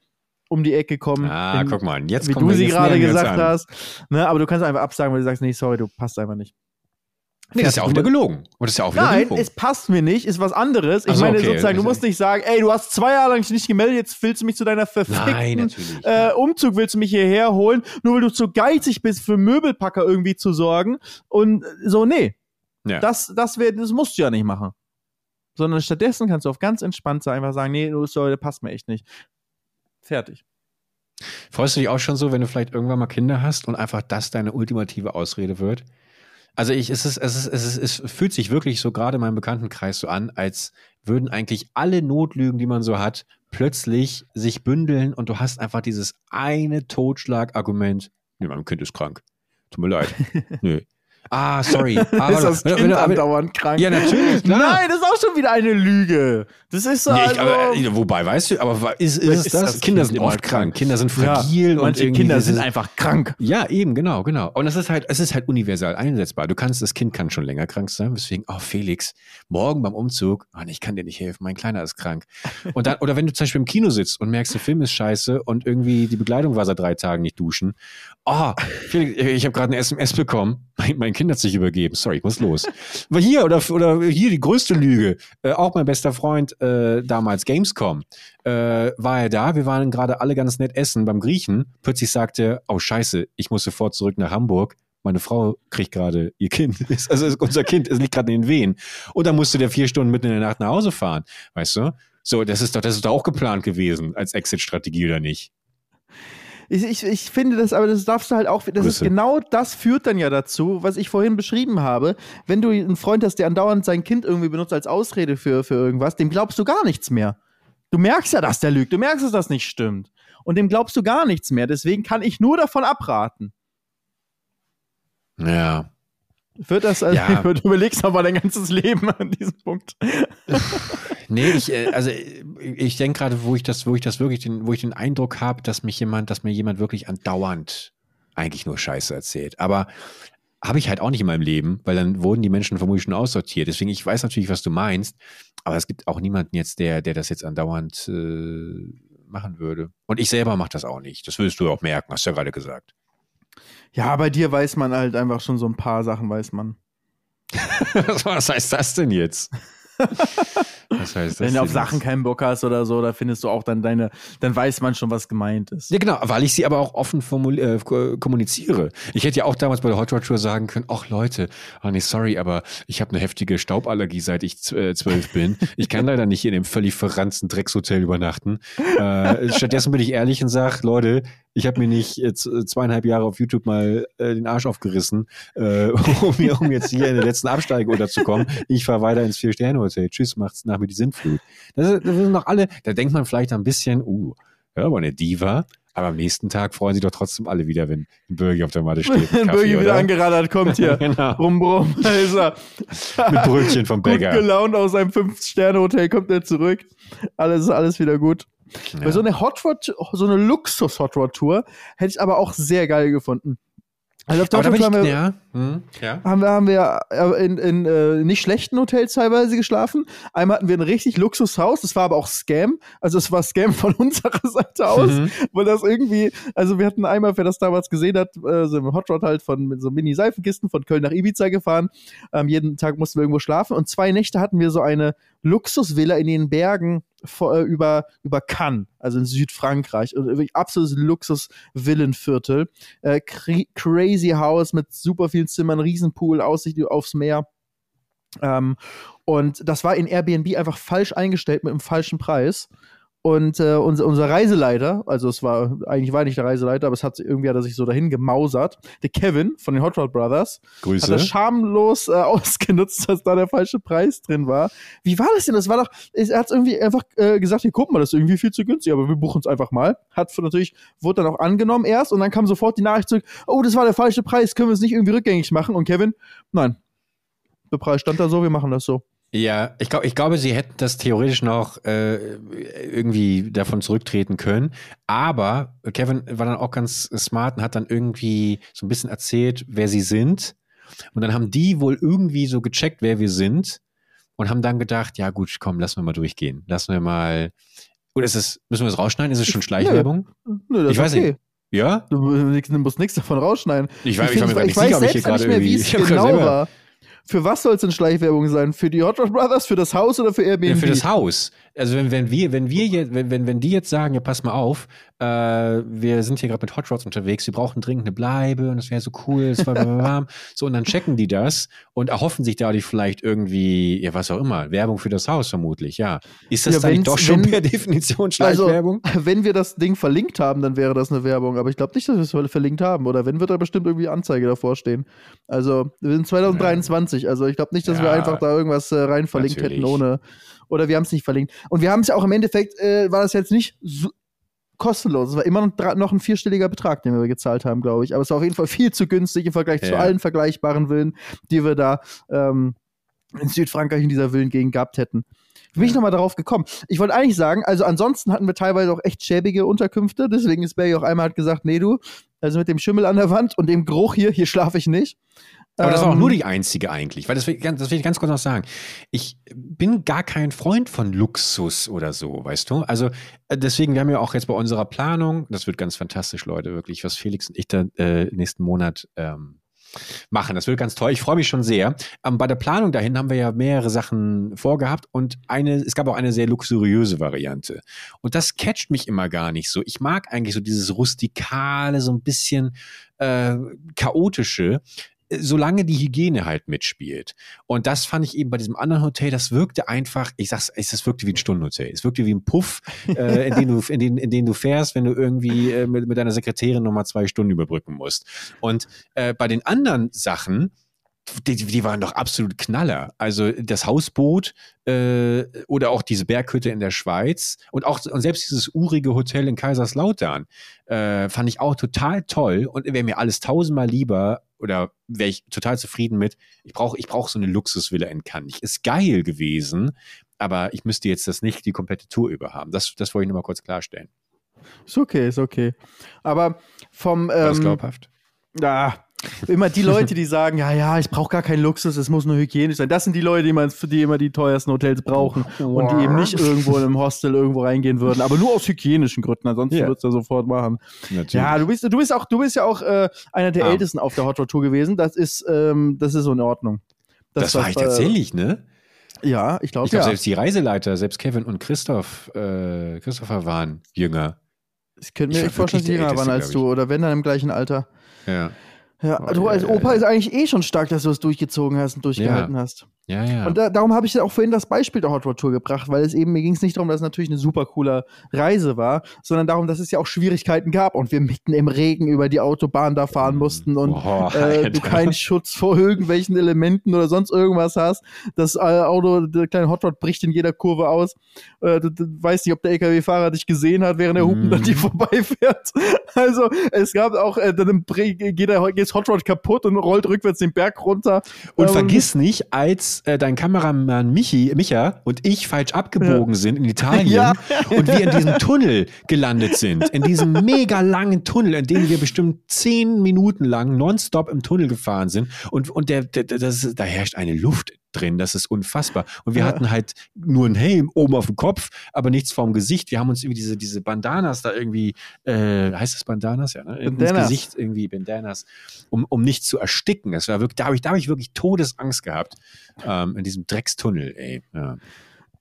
Speaker 2: um die Ecke kommen.
Speaker 1: Ah, in, guck mal, jetzt
Speaker 2: Wie du sie gerade gesagt hast. Ne, aber du kannst einfach absagen, weil du sagst, nee, sorry, du passt einfach nicht.
Speaker 1: Nee, das ist ja auch wieder gelogen. Und das ist ja auch wieder
Speaker 2: Nein, es passt mir nicht, ist was anderes. Ich also, meine, okay, sozusagen, du musst nicht sagen, ey, du hast zwei Jahre lang nicht gemeldet, jetzt willst du mich zu deiner verfickten äh, Umzug, willst du mich hierher holen, nur weil du zu geizig bist, für Möbelpacker irgendwie zu sorgen. Und so, nee. Ja. Das, das, wär, das musst du ja nicht machen. Sondern stattdessen kannst du auf ganz entspannt sein, einfach sagen, nee, du sorry, das passt mir echt nicht. Fertig.
Speaker 1: Freust du dich auch schon so, wenn du vielleicht irgendwann mal Kinder hast und einfach das deine ultimative Ausrede wird? Also ich, es ist, es ist, es ist, es fühlt sich wirklich so gerade in meinem Bekanntenkreis so an, als würden eigentlich alle Notlügen, die man so hat, plötzlich sich bündeln und du hast einfach dieses eine Totschlagargument. Nee, mein Kind ist krank. Tut mir leid. Nö. Ah, sorry. Ah,
Speaker 2: ist das Kind andauernd krank?
Speaker 1: Ja, natürlich, klar.
Speaker 2: Nein, das ist auch schon wieder eine Lüge. Das ist so.
Speaker 1: Nee,
Speaker 2: also,
Speaker 1: aber, äh, wobei, weißt du, aber ist, ist,
Speaker 2: Ist
Speaker 1: das?
Speaker 2: das
Speaker 1: Kinder
Speaker 2: Kind
Speaker 1: sind oft krank.
Speaker 2: krank?
Speaker 1: Kinder sind
Speaker 2: ja,
Speaker 1: fragil und
Speaker 2: manche Kinder
Speaker 1: das
Speaker 2: sind einfach krank.
Speaker 1: Ja, eben, genau, genau. Und es ist halt, es ist halt universal einsetzbar. Du kannst, das Kind kann schon länger krank sein, deswegen, oh Felix, morgen beim Umzug, oh, ich kann dir nicht helfen, mein Kleiner ist krank. Und dann, oder wenn du zum Beispiel im Kino sitzt und merkst, der Film ist scheiße und irgendwie die Bekleidung war seit drei Tagen nicht duschen. Oh, Felix, ich habe gerade eine SMS bekommen. Mein, mein Kind hat sich übergeben. Sorry, ich muss los. Aber hier, oder, oder hier die größte Lüge. Äh, auch mein bester Freund, äh, damals Gamescom, äh, war er da. Wir waren gerade alle ganz nett essen beim Griechen. Plötzlich sagte er, oh scheiße, ich muss sofort zurück nach Hamburg. Meine Frau kriegt gerade ihr Kind. Also unser Kind es liegt gerade in den Wehen. Und dann musste der vier Stunden mitten in der Nacht nach Hause fahren. Weißt du? So, das ist doch, das ist doch auch geplant gewesen als Exit-Strategie, oder nicht?
Speaker 2: Ich, ich, ich finde das, aber das darfst du halt auch, das ist genau das führt dann ja dazu, was ich vorhin beschrieben habe. Wenn du einen Freund hast, der andauernd sein Kind irgendwie benutzt als Ausrede für, für irgendwas, dem glaubst du gar nichts mehr. Du merkst ja, dass der lügt. Du merkst, dass das nicht stimmt. Und dem glaubst du gar nichts mehr. Deswegen kann ich nur davon abraten.
Speaker 1: Ja.
Speaker 2: Wird das, also,
Speaker 1: Ja.
Speaker 2: du überlegst aber dein ganzes Leben an diesem Punkt.
Speaker 1: Nee, ich, äh, also ich denke gerade, wo ich das, wo ich das wirklich, den, wo ich den Eindruck habe, dass mich jemand, dass mir jemand wirklich andauernd eigentlich nur Scheiße erzählt. Aber habe ich halt auch nicht in meinem Leben, weil dann wurden die Menschen vermutlich schon aussortiert. Deswegen, ich weiß natürlich, was du meinst, aber es gibt auch niemanden jetzt, der, der das jetzt andauernd äh, machen würde. Und ich selber mache das auch nicht. Das würdest du auch merken, hast du ja gerade gesagt.
Speaker 2: Ja, bei dir weiß man halt einfach schon so ein paar Sachen, weiß man.
Speaker 1: was heißt das denn jetzt? Was heißt das
Speaker 2: Wenn du auf Sachen keinen Bock hast oder so, da findest du auch dann deine, dann weiß man schon, was gemeint ist.
Speaker 1: Ja, genau, weil ich sie aber auch offen äh, ko- kommuniziere. Ich hätte ja auch damals bei der Hot Rod Tour sagen können, ach Leute, oh nee, sorry, aber ich habe eine heftige Stauballergie, seit ich äh, zwölf bin. Ich kann leider nicht in dem völlig verranzten Dreckshotel übernachten. Äh, stattdessen bin ich ehrlich und sag, Leute, ich habe mir nicht äh, zweieinhalb Jahre auf YouTube mal äh, den Arsch aufgerissen, äh, um, um jetzt hier in der letzten Absteige unterzukommen. Ich fahre weiter ins Vier-Sterne-Hotel. Tschüss, macht's nach mir die Sintflut. Das, ist- das sind noch alle, da denkt man vielleicht ein bisschen, uh, hör mal, eine Diva. Aber am nächsten Tag freuen sich doch trotzdem alle wieder, wenn ein Burgi auf der Matte steht.
Speaker 2: Wenn Bürgi wieder
Speaker 1: oder?
Speaker 2: angeradert kommt hier.
Speaker 1: genau.
Speaker 2: Brumm, brumm. Da ist er.
Speaker 1: Mit Brötchen vom
Speaker 2: Gut
Speaker 1: Bäcker.
Speaker 2: gelaunt aus seinem Fünf-Sterne-Hotel kommt er zurück. Alles ist alles wieder gut. Bei so eine Hot Rod, so eine Luxus-Hot Rod Tour hätte ich aber auch sehr geil gefunden. Also auf der
Speaker 1: Aber
Speaker 2: Hot Rod Tour haben wir,
Speaker 1: ja, hm, ja.
Speaker 2: haben wir, haben wir äh, in, in äh, nicht schlechten Hotels teilweise geschlafen. Einmal hatten wir ein richtig Luxushaus, das war aber auch Scam. Also es war Scam von unserer Seite aus,
Speaker 1: Mhm.
Speaker 2: weil das irgendwie, also wir hatten einmal, wer das damals gesehen hat, äh, so im Hot Rod halt von mit so Mini-Seifenkisten von Köln nach Ibiza gefahren. Ähm, jeden Tag mussten wir irgendwo schlafen und zwei Nächte hatten wir so eine Luxusvilla in den Bergen vor, äh, über, über Cannes, also in Südfrankreich. Wirklich absolutes Luxus-Villenviertel. Äh, cra- crazy House mit super vielen Zimmern, Riesenpool, Aussicht aufs Meer. Ähm, und das war in Airbnb einfach falsch eingestellt mit einem falschen Preis. Und äh, unser, unser Reiseleiter, also es war, eigentlich war nicht der Reiseleiter, aber es hat irgendwie hat er sich so dahin gemausert. Der Kevin von den Hot Rod Brothers hat
Speaker 1: Grüße.
Speaker 2: das schamlos äh, ausgenutzt, dass da der falsche Preis drin war. Wie war das denn? Das war doch, er hat irgendwie einfach äh, gesagt, hier guck mal, das ist irgendwie viel zu günstig, aber wir buchen es einfach mal. Hat natürlich, wurde dann auch angenommen erst und dann kam sofort die Nachricht zurück, oh, das war der falsche Preis, können wir es nicht irgendwie rückgängig machen? Und Kevin, nein. Der Preis stand da so, wir machen das so.
Speaker 1: Ja, ich, glaub, ich glaube, sie hätten das theoretisch noch äh, irgendwie davon zurücktreten können. Aber Kevin war dann auch ganz smart und hat dann irgendwie so ein bisschen erzählt, wer sie sind. Und dann haben die wohl irgendwie so gecheckt, wer wir sind. Und haben dann gedacht, ja gut, komm, lassen wir mal durchgehen. Lassen wir mal. Oder ist es, müssen wir es rausschneiden? Ist es schon Schleichwerbung?
Speaker 2: Nö, das
Speaker 1: Ich weiß
Speaker 2: okay.
Speaker 1: nicht. Ja?
Speaker 2: Du musst musst nichts davon rausschneiden.
Speaker 1: Ich, weiß- ich,
Speaker 2: find-
Speaker 1: war
Speaker 2: ich
Speaker 1: nicht
Speaker 2: weiß
Speaker 1: ob ich hier
Speaker 2: selbst
Speaker 1: gerade
Speaker 2: nicht mehr, wie
Speaker 1: irgendwie.
Speaker 2: es
Speaker 1: ich
Speaker 2: genau war. Für was soll es denn Schleichwerbung sein? Für die Hot Rod Brothers, für das Haus oder für Airbnb?
Speaker 1: Ja, für das Haus. Also wenn, wenn wir, wenn wir jetzt, wenn, wenn, wenn die jetzt sagen, ja, pass mal auf, äh, wir sind hier gerade mit Hot Rods unterwegs, wir brauchen dringend eine Bleibe und es wäre so cool, es war warm. So, und dann checken die das und erhoffen sich dadurch vielleicht irgendwie, ja, was auch immer, Werbung für das Haus vermutlich, ja. Ist das
Speaker 2: Ja,
Speaker 1: dann doch schon
Speaker 2: wenn-
Speaker 1: per Definition
Speaker 2: Also,
Speaker 1: Schleichwerbung?
Speaker 2: wenn wir das Ding verlinkt haben, dann wäre das eine Werbung. Aber ich glaube nicht, dass wir es verlinkt haben. Oder wenn, wird da bestimmt irgendwie Anzeige davor stehen. Also, wir sind 2023. Also, ich glaube nicht, dass wir
Speaker 1: Ja,
Speaker 2: einfach da irgendwas äh, rein verlinkt hätten
Speaker 1: natürlich.
Speaker 2: ohne. Oder wir haben es nicht verlinkt. Und wir haben es ja auch im Endeffekt, äh, war das jetzt nicht so, kostenlos. Es war immer noch ein vierstelliger Betrag, den wir gezahlt haben, glaube ich. Aber es war auf jeden Fall viel zu günstig im Vergleich ja. zu allen vergleichbaren Villen, die wir da ähm, in Südfrankreich in dieser Villengegend gehabt hätten. Bin ich nochmal darauf gekommen? Ich wollte eigentlich sagen, also ansonsten hatten wir teilweise auch echt schäbige Unterkünfte, deswegen ist Barry auch einmal hat gesagt, nee du, also mit dem Schimmel an der Wand und dem Geruch hier, hier schlafe ich nicht.
Speaker 1: Aber das war auch nur ähm, die einzige eigentlich, weil das will, das will ich ganz kurz noch sagen. Ich bin gar kein Freund von Luxus oder so, weißt du? Also äh, deswegen, wir haben ja auch jetzt bei unserer Planung, das wird ganz fantastisch, Leute, wirklich, was Felix und ich da äh, nächsten Monat ähm, machen. Das wird ganz toll. Ich freue mich schon sehr. Ähm, bei der Planung dahin haben wir ja mehrere Sachen vorgehabt und eine, es gab auch eine sehr luxuriöse Variante. Und das catcht mich immer gar nicht so. Ich mag eigentlich so dieses rustikale, so ein bisschen äh, chaotische solange die Hygiene halt mitspielt. Und das fand ich eben bei diesem anderen Hotel, das wirkte einfach, ich sag's, es wirkte wie ein Stundenhotel. Es wirkte wie ein Puff, äh, in, den du, in, den, in den du fährst, wenn du irgendwie äh, mit, mit deiner Sekretärin nochmal zwei Stunden überbrücken musst. Und äh, bei den anderen Sachen, die, die waren doch absolut Knaller. Also das Hausboot äh, oder auch diese Berghütte in der Schweiz und auch und selbst dieses urige Hotel in Kaiserslautern äh, fand ich auch total toll und wäre mir alles tausendmal lieber oder wäre ich total zufrieden mit. Ich brauche ich brauch so eine Luxusvilla in Cannes. Ist geil gewesen, aber ich müsste jetzt das nicht die komplette Tour über haben. Das, das wollte ich nur mal kurz klarstellen.
Speaker 2: Ist okay, ist okay. Aber vom. Ähm,
Speaker 1: War das ähm, glaubhaft?
Speaker 2: Ja, immer die Leute, die sagen, ja, ja, ich brauche gar keinen Luxus, es muss nur hygienisch sein. Das sind die Leute, die, man, die immer die teuersten Hotels brauchen und die eben nicht irgendwo in einem Hostel irgendwo reingehen würden, aber nur aus hygienischen Gründen. Ansonsten yeah. würdest du sofort machen. Natürlich. Ja, du bist, du bist auch, du bist ja auch äh, einer der ah. Ältesten auf der Hot Rod Tour gewesen. Das ist, ähm, das ist so in Ordnung.
Speaker 1: Das, das war ich tatsächlich, ne?
Speaker 2: Ja, ich glaube,
Speaker 1: ich glaube, ja. selbst die Reiseleiter, selbst Kevin und Christoph, äh, Christopher waren jünger.
Speaker 2: Ich könnte mir vorstellen, dass sie jünger waren als du oder wenn dann im gleichen Alter.
Speaker 1: Ja.
Speaker 2: Ja, oh, du als Opa ist eigentlich eh schon stark, dass du es durchgezogen hast und durchgehalten
Speaker 1: ja.
Speaker 2: hast.
Speaker 1: Ja, ja.
Speaker 2: Und da, darum habe ich ja auch vorhin das Beispiel der Hot Rod Tour gebracht, weil es eben, mir ging es nicht darum, dass es natürlich eine super coole Reise war, sondern darum, dass es ja auch Schwierigkeiten gab und wir mitten im Regen über die Autobahn da fahren mhm. mussten und oh, äh, du keinen Schutz vor irgendwelchen Elementen oder sonst irgendwas hast. Das äh, Auto, der kleine Hot Rod bricht in jeder Kurve aus. Äh, du, du, weißt nicht, ob der LKW-Fahrer dich gesehen hat, während er Hupen mm. an dir vorbeifährt. Also, es gab auch, äh, dann geht, der, geht das Hot Rod kaputt und rollt rückwärts den Berg runter.
Speaker 1: Und ähm, vergiss nicht, als äh, dein Kameramann Michi, Micha und ich falsch abgebogen ja. sind in Italien ja. und wir in diesem Tunnel gelandet sind. In diesem mega langen Tunnel, in dem wir bestimmt zehn Minuten lang nonstop im Tunnel gefahren sind. Und, und der, der das, da herrscht eine Luft drin. Das ist unfassbar. Und wir ja. hatten halt nur einen Helm oben auf dem Kopf, aber nichts vorm Gesicht. Wir haben uns irgendwie diese, diese Bandanas da irgendwie, äh, heißt das Bandanas? Ja, ne? Bandanas. Ins Gesicht irgendwie, Bandanas, um, um nicht zu ersticken. Das war wirklich, da habe ich, da hab ich wirklich Todesangst gehabt. Ähm, in diesem Dreckstunnel, ey. Ja.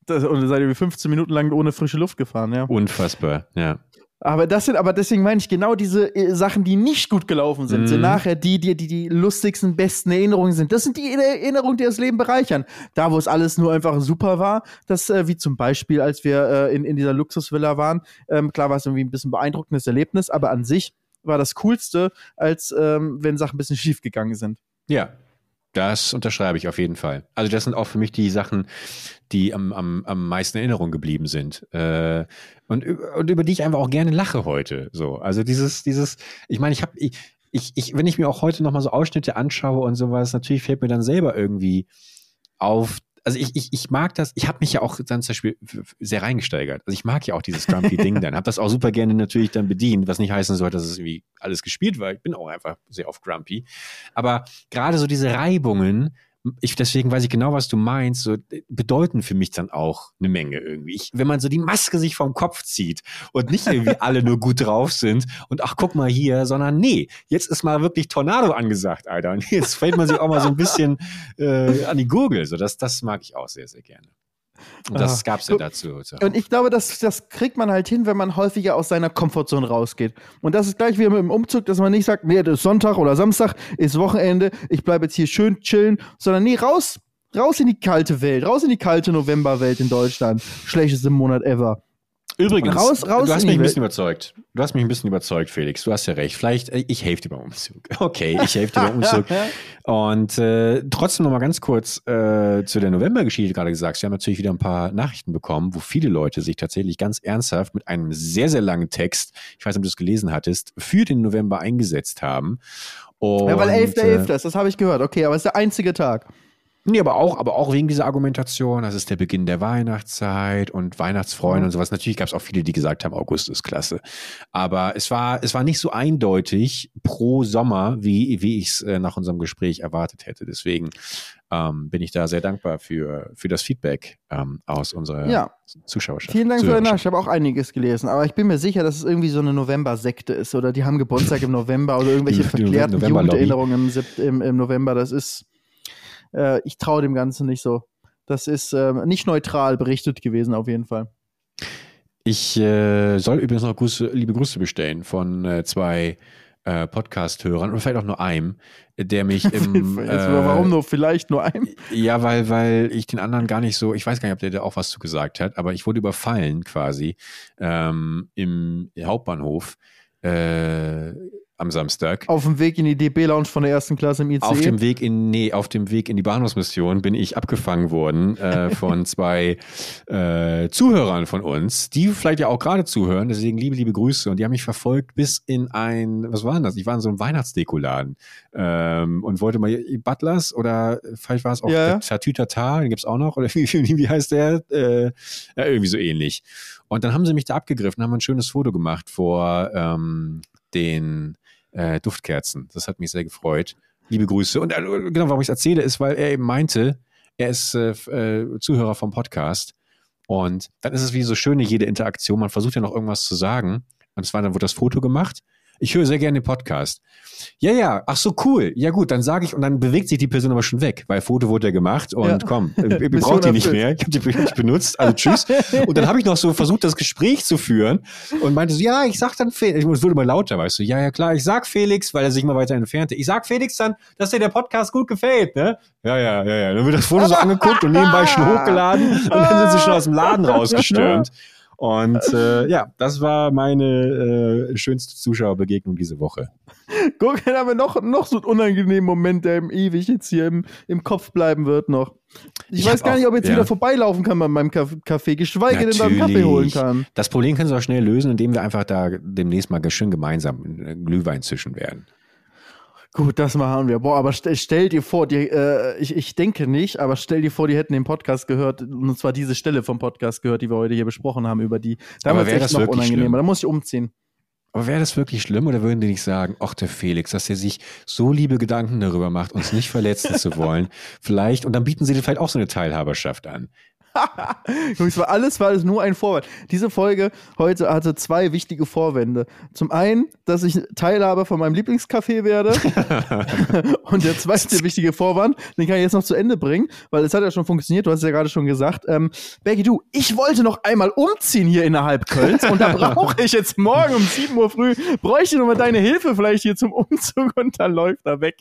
Speaker 2: Das, und seid ihr 15 Minuten lang ohne frische Luft gefahren, ja.
Speaker 1: Unfassbar, ja.
Speaker 2: Aber das sind, aber deswegen meine ich genau diese äh, Sachen, die nicht gut gelaufen sind, mhm. sind nachher die, die, die die lustigsten, besten Erinnerungen sind. Das sind die Erinnerungen, die das Leben bereichern. Da, wo es alles nur einfach super war, das, äh, wie zum Beispiel, als wir äh, in, in dieser Luxusvilla waren, ähm, klar war es irgendwie ein bisschen beeindruckendes Erlebnis, aber an sich war das Coolste, als ähm, wenn Sachen ein bisschen schief gegangen sind.
Speaker 1: Ja, das unterschreibe ich auf jeden Fall. Also das sind auch für mich die Sachen, die am, am, am meisten in Erinnerung geblieben sind. Äh, und, und über die ich einfach auch gerne lache heute. So, also dieses, dieses, ich meine, ich habe, ich, ich, ich, wenn ich mir auch heute nochmal so Ausschnitte anschaue und sowas, natürlich fällt mir dann selber irgendwie auf, also ich, ich, ich mag das, ich habe mich ja auch dann zum Beispiel sehr reingesteigert. Also ich mag ja auch dieses Grumpy-Ding dann, habe das auch super gerne natürlich dann bedient, was nicht heißen soll, dass es irgendwie alles gespielt war. Ich bin auch einfach sehr auf Grumpy. Aber gerade so diese Reibungen, ich, deswegen weiß ich genau, was du meinst, so bedeuten für mich dann auch eine Menge irgendwie. Ich, wenn man so die Maske sich vom Kopf zieht und nicht irgendwie alle nur gut drauf sind und ach, guck mal hier, sondern nee, jetzt ist mal wirklich Tornado angesagt, Alter. Und jetzt fällt man sich auch mal so ein bisschen äh, an die Gurgel. So, das, das mag ich auch sehr, sehr gerne. Und das gab es ja dazu.
Speaker 2: So. Und ich glaube, das, das kriegt man halt hin, wenn man häufiger aus seiner Komfortzone rausgeht. Und das ist gleich wie mit dem Umzug, dass man nicht sagt, nee, das ist Sonntag oder Samstag, ist Wochenende, ich bleibe jetzt hier schön chillen, sondern nee, raus, raus in die kalte Welt, raus in die kalte Novemberwelt in Deutschland. Schlechteste Monat ever.
Speaker 1: Übrigens,
Speaker 2: Raus- raus
Speaker 1: du hast mich ein bisschen überzeugt. Du hast mich ein bisschen überzeugt, Felix. Du hast ja recht. Vielleicht, äh, ich helfe dir beim Umzug. Okay, ich helfe dir beim Umzug. Und äh, trotzdem noch mal ganz kurz äh, zu der Novembergeschichte gerade gesagt. Wir haben natürlich wieder ein paar Nachrichten bekommen, wo viele Leute sich tatsächlich ganz ernsthaft mit einem sehr, sehr langen Text, ich weiß nicht, ob du es gelesen hattest, für den November eingesetzt haben. Und,
Speaker 2: Ja, weil 11.11.
Speaker 1: äh,
Speaker 2: ist, das habe ich gehört. Okay, aber es ist der einzige Tag.
Speaker 1: Nee, aber auch, aber auch wegen dieser Argumentation, das ist der Beginn der Weihnachtszeit und Weihnachtsfreunde und sowas. Natürlich gab es auch viele, die gesagt haben, August ist klasse. Aber es war, es war nicht so eindeutig pro Sommer, wie, wie ich es äh, nach unserem Gespräch erwartet hätte. Deswegen ähm, bin ich da sehr dankbar für, für das Feedback ähm, aus unserer
Speaker 2: Ja.
Speaker 1: Zuschauerschaft.
Speaker 2: Vielen Dank für deine Nachricht. Ich habe auch einiges gelesen, aber ich bin mir sicher, dass es irgendwie so eine November-Sekte ist oder die haben Geburtstag im November oder irgendwelche
Speaker 1: Die
Speaker 2: verklärten. Jugenderinnerungen im, im, im November. Das ist, äh, ich traue dem Ganzen nicht so. Das ist ähm, nicht neutral berichtet gewesen, auf jeden Fall.
Speaker 1: Ich äh, soll übrigens noch Grüße, liebe Grüße bestellen von äh, zwei äh, Podcast-Hörern oder vielleicht auch nur einem, der mich im. Äh,
Speaker 2: warum nur vielleicht nur ein?
Speaker 1: Ja, weil, weil ich den anderen gar nicht so, ich weiß gar nicht, ob der da auch was zu gesagt hat, aber ich wurde überfallen quasi ähm, im Hauptbahnhof äh, am Samstag.
Speaker 2: Auf dem Weg in die DB-Lounge von der ersten Klasse im ICE.
Speaker 1: Auf dem Weg in, nee, auf dem Weg in die Bahnhofsmission bin ich abgefangen worden äh, von zwei äh, Zuhörern von uns, die vielleicht ja auch gerade zuhören. Deswegen liebe, liebe Grüße. Und die haben mich verfolgt bis in ein, was war denn das? Ich war in so einem Weihnachtsdekoladen ähm, und wollte mal Butlers oder vielleicht war es auch
Speaker 2: Ja,
Speaker 1: Tatütata, den gibt's auch noch. Oder wie, wie, wie heißt der? Äh, ja, irgendwie so ähnlich. Und dann haben sie mich da abgegriffen, haben ein schönes Foto gemacht vor ähm, den äh, Duftkerzen. Das hat mich sehr gefreut. Liebe Grüße. Und äh, genau, warum ich es erzähle, ist, weil er eben meinte, er ist äh, äh, Zuhörer vom Podcast. Und dann ist es wie so schöne jede Interaktion. Man versucht ja noch irgendwas zu sagen. Und zwar dann wurde das Foto gemacht. Ich höre sehr gerne den Podcast. Ja, ja, ach so, cool. Ja, gut, dann sage ich, und dann bewegt sich die Person aber schon weg, weil Foto wurde ja gemacht und
Speaker 2: Ja.
Speaker 1: komm,
Speaker 2: Mission
Speaker 1: braucht die nicht mehr. Ich habe die, ich die benutzt, also tschüss. Und dann habe ich noch so versucht, das Gespräch zu führen und meinte so, ja, ich sag dann Felix, es wurde mal lauter, weißt du, ja, ja, klar, ich sag Felix, weil er sich mal weiter entfernte. Ich sag Felix dann, dass dir der Podcast gut gefällt, ne? Ja, ja, ja, ja. Dann wird das Foto so angeguckt und nebenbei schon hochgeladen und dann sind sie schon aus dem Laden rausgestürmt. Und äh, ja, das war meine äh, schönste Zuschauerbegegnung diese Woche.
Speaker 2: Guck, dann haben wir noch, noch so einen unangenehmen Moment, der ihm ewig jetzt hier im, im Kopf bleiben wird noch. Ich,
Speaker 1: Ich
Speaker 2: weiß gar nicht,
Speaker 1: auch-
Speaker 2: ob jetzt
Speaker 1: ja.
Speaker 2: wieder vorbeilaufen kann bei meinem Kaff- Café, geschweige denn beim Kaffee
Speaker 1: Natürlich.
Speaker 2: holen kann.
Speaker 1: Das Problem können sie auch schnell lösen, indem wir einfach da demnächst mal schön gemeinsam äh, Glühwein zischen werden.
Speaker 2: Gut, das machen wir. Boah, aber stell, stell dir vor, die, äh, ich, ich denke nicht, aber stell dir vor, die hätten den Podcast gehört, und zwar diese Stelle vom Podcast gehört, die wir heute hier besprochen haben, über die. Da
Speaker 1: Aber
Speaker 2: wird's
Speaker 1: wär
Speaker 2: echt
Speaker 1: das
Speaker 2: noch
Speaker 1: wirklich
Speaker 2: unangenehmer.
Speaker 1: schlimm?
Speaker 2: Da muss ich umziehen.
Speaker 1: Aber wäre das wirklich schlimm oder würden die nicht sagen, ach der Felix, dass er sich so liebe Gedanken darüber macht, uns nicht verletzen zu wollen? Vielleicht, und dann bieten sie dir vielleicht auch so eine Teilhaberschaft an.
Speaker 2: Jungs, war alles war alles nur ein Vorwand. Diese Folge heute hatte zwei wichtige Vorwände. Zum einen, dass ich Teilhaber von meinem Lieblingscafé werde. Und der zweite wichtige Vorwand, den kann ich jetzt noch zu Ende bringen, weil es hat ja schon funktioniert, du hast es ja gerade schon gesagt. Ähm, Becky, du, ich wollte noch einmal umziehen hier innerhalb Kölns und da brauche ich jetzt morgen um 7 Uhr früh, bräuchte noch mal deine Hilfe vielleicht hier zum Umzug und dann läuft er weg.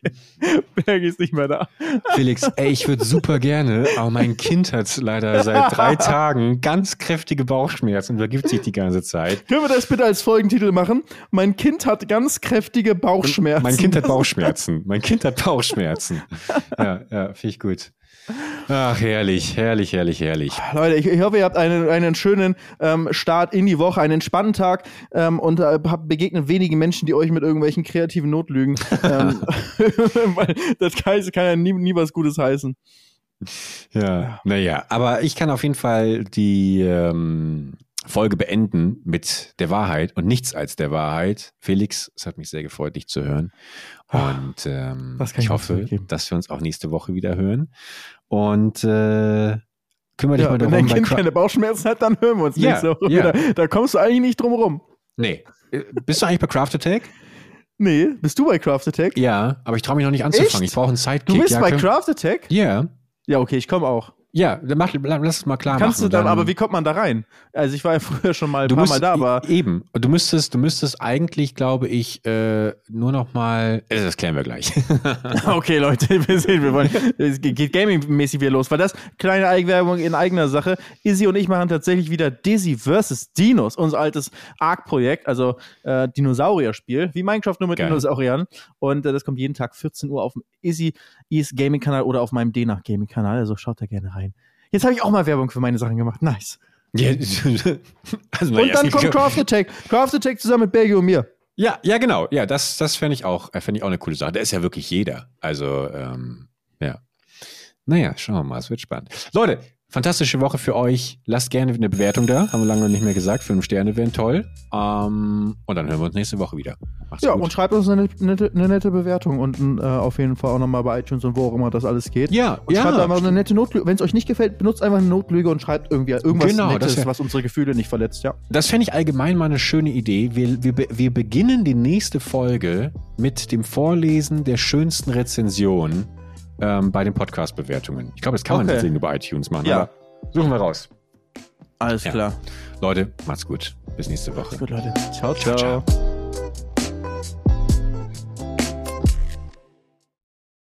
Speaker 2: Becky ist nicht mehr da.
Speaker 1: Felix, ey, ich würde super gerne, aber mein Kind hat leider seit drei Tagen ganz kräftige Bauchschmerzen und übergibt sich die ganze Zeit.
Speaker 2: Können wir das bitte als Folgentitel machen? Mein Kind hat ganz kräftige Bauchschmerzen.
Speaker 1: Mein Kind hat Bauchschmerzen. Mein Kind hat Bauchschmerzen. Ja, ja, finde ich gut. Ach, herrlich, herrlich, herrlich, herrlich.
Speaker 2: Leute, ich, ich hoffe, ihr habt einen, einen schönen ähm, Start in die Woche, einen entspannten Tag ähm, und äh, begegnet wenigen Menschen, die euch mit irgendwelchen kreativen Notlügen. ähm, weil das kann, kann ja nie, nie was Gutes heißen.
Speaker 1: Ja, naja, aber ich kann auf jeden Fall die ähm, Folge beenden mit der Wahrheit und nichts als der Wahrheit. Felix, es hat mich sehr gefreut, dich zu hören. Und ähm, ich
Speaker 2: ich
Speaker 1: hoffe, dass wir uns auch nächste Woche wieder hören. Und äh, kümmere dich
Speaker 2: Ja,
Speaker 1: mal
Speaker 2: wenn
Speaker 1: darum.
Speaker 2: dein
Speaker 1: bei
Speaker 2: Kind keine Bauchschmerzen hat, dann hören wir uns
Speaker 1: Ja,
Speaker 2: nächste Woche
Speaker 1: ja.
Speaker 2: wieder. Da kommst du eigentlich nicht drum rum.
Speaker 1: nee, Äh, bist du eigentlich bei Craft Attack?
Speaker 2: Nee, bist du bei Craft Attack?
Speaker 1: Ja, aber ich traue mich noch nicht anzufangen.
Speaker 2: Echt?
Speaker 1: Ich brauche einen Sidekick.
Speaker 2: Du bist
Speaker 1: ja,
Speaker 2: bei Craft Attack?
Speaker 1: Ja,
Speaker 2: Ja, okay, ich komme auch.
Speaker 1: Ja, dann mach, lass es mal klar
Speaker 2: Kannst
Speaker 1: machen.
Speaker 2: du dann,
Speaker 1: dann,
Speaker 2: aber wie kommt man da rein? Also ich war ja früher schon mal ein
Speaker 1: du
Speaker 2: paar
Speaker 1: musst,
Speaker 2: Mal da, aber
Speaker 1: e- eben. Du müsstest, du müsstest eigentlich, glaube ich, äh, nur noch mal. äh, Das klären wir gleich.
Speaker 2: okay, Leute, wir sehen, wir wollen, es geht gaming-mäßig wieder los, weil das kleine Eigenwerbung in eigener Sache. Izzy und ich machen tatsächlich wieder Dizzy vs. Dinos, unser altes Arc-Projekt, also äh, Dinosaurier-Spiel, wie Minecraft nur mit
Speaker 1: Geil.
Speaker 2: Dinosauriern. Und äh, das kommt jeden Tag 14 Uhr auf dem Izzy East Gaming-Kanal oder auf meinem Denach Gaming-Kanal. Also schaut da gerne rein. Jetzt habe ich auch mal Werbung für meine Sachen gemacht. Nice.
Speaker 1: Ja, also,
Speaker 2: Und dann kommt Craft Attack. Craft Attack zusammen mit Belgio und mir.
Speaker 1: Ja, ja, genau. Ja, das, das fände ich auch, äh, fände ich auch eine coole Sache. Da ist ja wirklich jeder. Also, ähm, ja. Naja, schauen wir mal, es wird spannend. Leute, fantastische Woche für euch. Lasst gerne eine Bewertung da. Haben wir lange nicht mehr gesagt. Fünf Sterne wären toll. Ähm, und dann hören wir uns nächste Woche wieder. Macht's
Speaker 2: Ja,
Speaker 1: gut.
Speaker 2: und schreibt uns eine nette, eine nette Bewertung unten äh, auf jeden Fall auch nochmal bei iTunes und wo auch immer das alles geht.
Speaker 1: ja,
Speaker 2: Und
Speaker 1: ja.
Speaker 2: schreibt einfach eine nette Notlüge. Wenn es euch nicht gefällt, benutzt einfach eine Notlüge und schreibt irgendwie irgendwas
Speaker 1: Genau,
Speaker 2: Nettes,
Speaker 1: wär-
Speaker 2: was unsere Gefühle nicht verletzt, ja.
Speaker 1: Das fände ich allgemein mal eine schöne Idee. Wir, wir, wir beginnen die nächste Folge mit dem Vorlesen der schönsten Rezensionen ähm, bei den Podcast-Bewertungen. Ich glaube, das kann man
Speaker 2: Okay.
Speaker 1: tatsächlich nur bei iTunes machen.
Speaker 2: Ja.
Speaker 1: Aber suchen wir raus.
Speaker 2: Alles
Speaker 1: Ja.
Speaker 2: klar.
Speaker 1: Leute, macht's gut. Bis nächste Woche.
Speaker 2: Gut, Leute. ciao.
Speaker 1: Ciao, ciao.